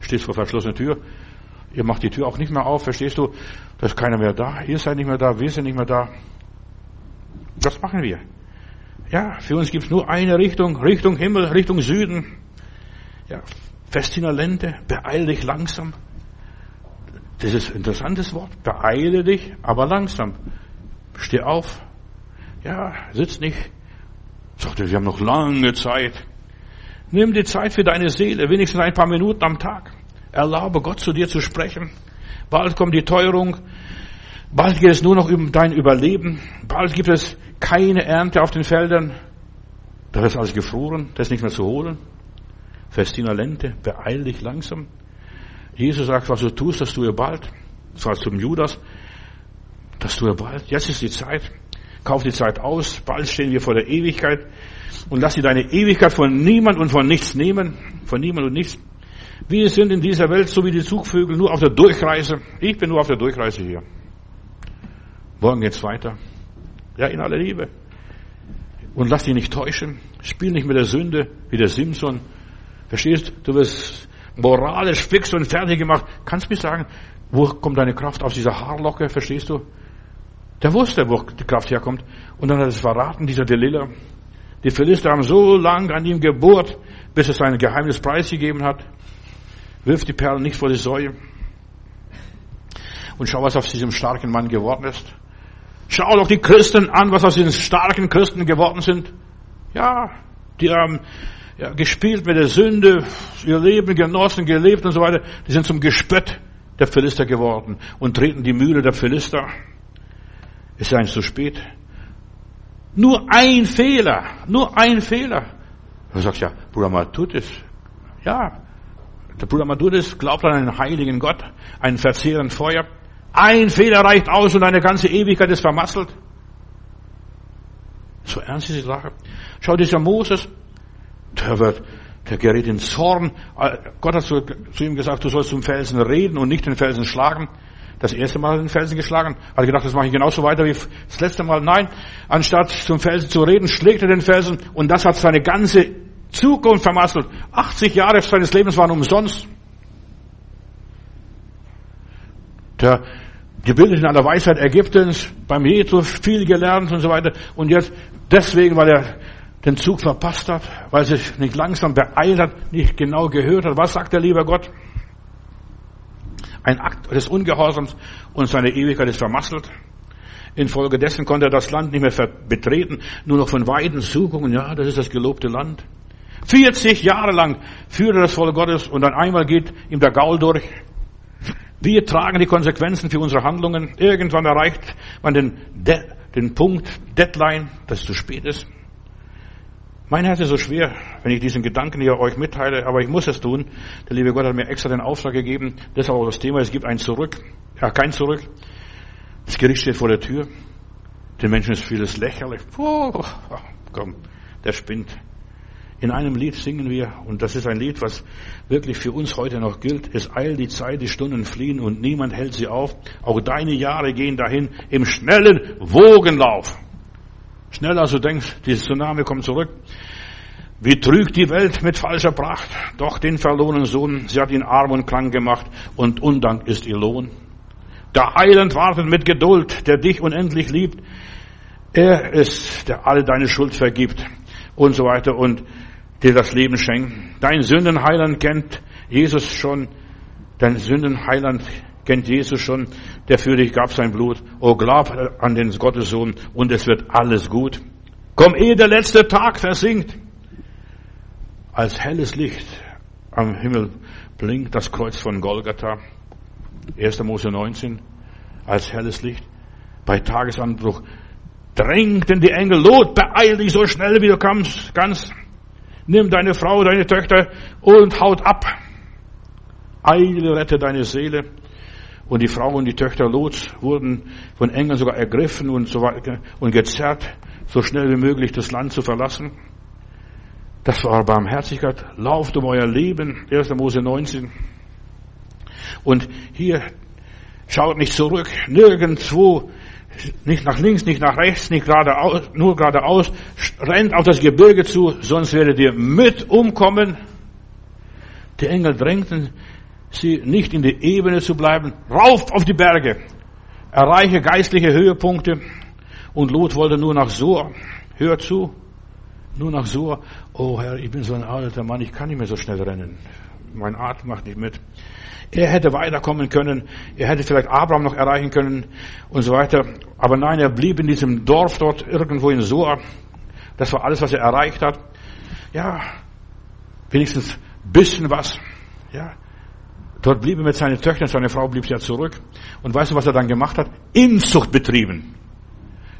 Stehst vor verschlossener Tür. Ihr macht die Tür auch nicht mehr auf, verstehst du? Da ist keiner mehr da. Ihr seid nicht mehr da, wir sind nicht mehr da. Was machen wir? Ja, für uns gibt es nur eine Richtung, Richtung Himmel, Richtung Süden. Ja, Festina Lente, beeil dich langsam. Das ist ein interessantes Wort. Beeile dich, aber langsam. Steh auf. Ja, sitz nicht. Sagt er, wir haben noch lange Zeit. Nimm die Zeit für deine Seele, wenigstens ein paar Minuten am Tag. Erlaube Gott zu dir zu sprechen. Bald kommt die Teuerung. Bald geht es nur noch um dein Überleben. Bald gibt es keine Ernte auf den Feldern. Da ist alles gefroren, da ist nicht mehr zu holen. Festina Lente, beeil dich langsam. Jesus sagt, was du tust, das tue bald. Das war zum Judas. Das tue bald. Jetzt ist die Zeit. Kauf die Zeit aus. Bald stehen wir vor der Ewigkeit. Und lass dir deine Ewigkeit von niemand und von nichts nehmen. Von niemand und nichts. Wir sind in dieser Welt so wie die Zugvögel nur auf der Durchreise. Ich bin nur auf der Durchreise hier. Morgen geht's weiter. Ja, in aller Liebe. Und lass dich nicht täuschen. Spiel nicht mit der Sünde wie der Simpson. Verstehst? Du wirst moralisch fix und fertig gemacht. Kannst du mir sagen, wo kommt deine Kraft aus dieser Haarlocke? Verstehst du? Der wusste, wo die Kraft herkommt. Und dann hat es verraten, dieser Delilah. Die Philister haben so lange an ihm gebohrt, bis es sein Geheimnis preisgegeben hat. Wirf die Perlen nicht vor die Säue. Und schau, was aus diesem starken Mann geworden ist. Schau doch die Christen an, was aus diesen starken Christen geworden sind. Ja, die haben ja, gespielt mit der Sünde, ihr Leben genossen, gelebt und so weiter. Die sind zum Gespött der Philister geworden und treten die Mühle der Philister. Es ist eigentlich zu spät. Nur ein Fehler, nur ein Fehler. Du sagst ja, Bruder Matutis. Ja, der Bruder Matutis glaubt an einen heiligen Gott, einen verzehrenden Feuer. Ein Fehler reicht aus und eine ganze Ewigkeit ist vermasselt. So ernst ist die Sache. Schau, dieser Moses, der wird, der gerät in Zorn. Gott hat zu, ihm gesagt, du sollst zum Felsen reden und nicht den Felsen schlagen. Das erste Mal den Felsen geschlagen. Hat gedacht, das mache ich genauso weiter wie das letzte Mal. Nein, anstatt zum Felsen zu reden, schlägt er den Felsen und das hat seine ganze Zukunft vermasselt. 80 Jahre seines Lebens waren umsonst. Der gebildet in aller Weisheit Ägyptens, beim Jesus viel gelernt und so weiter. Und jetzt deswegen, weil er den Zug verpasst hat, weil er sich nicht langsam beeilt hat, nicht genau gehört hat. Was sagt der liebe Gott? Ein Akt des Ungehorsams und seine Ewigkeit ist vermasselt. Infolgedessen konnte er das Land nicht mehr betreten, nur noch von Weiden suchen. Ja, das ist das gelobte Land. 40 Jahre lang führte das Volk Gottes und dann einmal geht ihm der Gaul durch. Wir tragen die Konsequenzen für unsere Handlungen. Irgendwann erreicht man den, De den Punkt, Deadline, dass es zu spät ist. Mein Herz ist so schwer, wenn ich diesen Gedanken hier euch mitteile, aber ich muss es tun. Der liebe Gott hat mir extra den Auftrag gegeben. Ist auch das Thema. Es gibt ein Zurück. Ja, kein Zurück. Das Gericht steht vor der Tür. Den Menschen ist vieles lächerlich. Oh, komm, der spinnt. In einem Lied singen wir, und das ist ein Lied, was wirklich für uns heute noch gilt, es eilt die Zeit, die Stunden fliehen und niemand hält sie auf. Auch deine Jahre gehen dahin im schnellen Wogenlauf. Schneller als du denkst, dieses Tsunami kommt zurück. Wie trügt die Welt mit falscher Pracht, doch den verlorenen Sohn, sie hat ihn arm und krank gemacht und Undank ist ihr Lohn. Der Heiland wartet mit Geduld, der dich unendlich liebt. Er ist, der alle deine Schuld vergibt und so weiter und dir das Leben schenken. Dein Sündenheiland kennt Jesus schon. Dein Sündenheiland kennt Jesus schon. Der für dich gab sein Blut. Oh, glaub an den Gottessohn und es wird alles gut. Komm, ehe der letzte Tag versinkt. Als helles Licht am Himmel blinkt das Kreuz von Golgatha. 1. Mose 19. Als helles Licht. Bei Tagesanbruch drängten die Engel, Lot, beeil dich so schnell wie du kannst. Nimm deine Frau, deine Töchter und haut ab. Eile, rette deine Seele. Und die Frau und die Töchter Lots wurden von Engeln sogar ergriffen und so weiter und gezerrt, so schnell wie möglich das Land zu verlassen. Das war Barmherzigkeit. Lauft um euer Leben. 1. Mose 19. Und hier schaut nicht zurück. Nirgendwo nicht nach links, nicht nach rechts, nicht geradeaus, nur geradeaus, rennt auf das Gebirge zu, sonst werdet ihr mit umkommen. Die Engel drängten sie nicht in die Ebene zu bleiben, rauf auf die Berge, erreiche geistliche Höhepunkte. Und Lot wollte nur nach Sur. Hör zu, nur nach Sur. Oh Herr, ich bin so ein alter Mann, ich kann nicht mehr so schnell rennen. Mein Atem macht nicht mit. Er hätte weiterkommen können. Er hätte vielleicht Abraham noch erreichen können und so weiter. Aber nein, er blieb in diesem Dorf dort irgendwo in Soa. Das war alles, was er erreicht hat. Ja, wenigstens bisschen was. Ja, dort blieb er mit seinen Töchtern, seine Frau blieb ja zurück. Und weißt du, was er dann gemacht hat? Inzucht betrieben.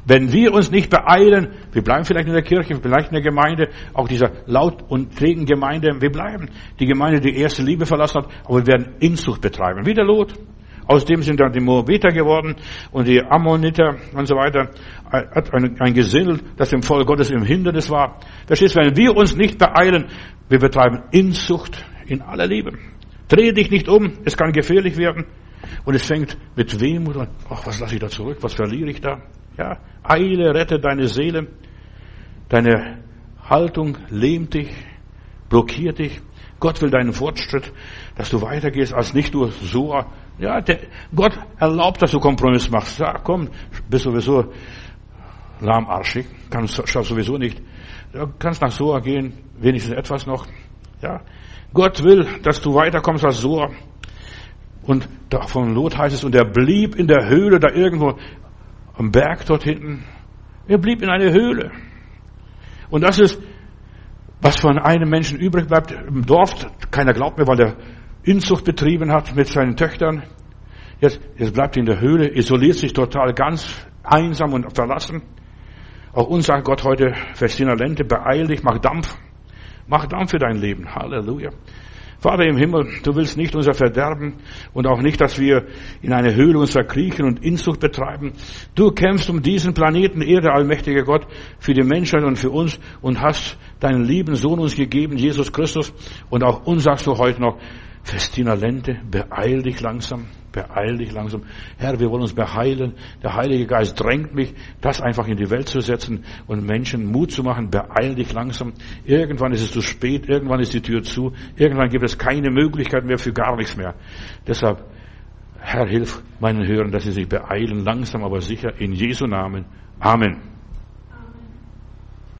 Wenn wir uns nicht beeilen, wir bleiben vielleicht in der Kirche, vielleicht in der Gemeinde, auch dieser laut und trägen Gemeinde, wir bleiben. Die Gemeinde, die erste Liebe verlassen hat, aber wir werden Inzucht betreiben. Wie der Lot. Aus dem sind dann die Moabiter geworden und die Ammoniter und so weiter. Hat ein, ein Gesindel, das dem Volk Gottes im Hindernis war. Verstehst du, wenn wir uns nicht beeilen, wir betreiben Inzucht in aller Liebe. Dreh dich nicht um, es kann gefährlich werden. Und es fängt mit Wehmut an. Ach, was lasse ich da zurück? Was verliere ich da? Ja, eile, rette deine Seele. Deine Haltung lähmt dich, blockiert dich. Gott will deinen Fortschritt, dass du weitergehst als nicht nur so. Ja, der, Gott erlaubt, dass du Kompromiss machst. Sag, komm, bist sowieso lahmarschig, kannst schaffst sowieso nicht. Du kannst nach Soa gehen, wenigstens etwas noch. Ja, Gott will, dass du weiterkommst als Soa. Und von Lot heißt es, und er blieb in der Höhle da irgendwo am Berg dort hinten. Er blieb in einer Höhle. Und das ist, was von einem Menschen übrig bleibt im Dorf. Keiner glaubt mir, weil er Inzucht betrieben hat mit seinen Töchtern. Jetzt, jetzt bleibt er in der Höhle, isoliert sich total ganz einsam und verlassen. Auch uns sagt Gott heute, Festina Lente, beeil dich, mach Dampf. Mach Dampf für dein Leben. Halleluja. Vater im Himmel, du willst nicht unser Verderben und auch nicht, dass wir in eine Höhle uns verkriechen und Inzucht betreiben. Du kämpfst um diesen Planeten Erde, allmächtiger Gott, für die Menschheit und für uns und hast deinen lieben Sohn uns gegeben, Jesus Christus. Und auch uns sagst du heute noch, Festina Lente, beeil dich langsam, beeil dich langsam. Herr, wir wollen uns beheilen. Der Heilige Geist drängt mich, das einfach in die Welt zu setzen und Menschen Mut zu machen. Beeil dich langsam. Irgendwann ist es zu spät, irgendwann ist die Tür zu, irgendwann gibt es keine Möglichkeit mehr für gar nichts mehr. Deshalb, Herr, hilf meinen Hörern, dass sie sich beeilen, langsam aber sicher, in Jesu Namen. Amen.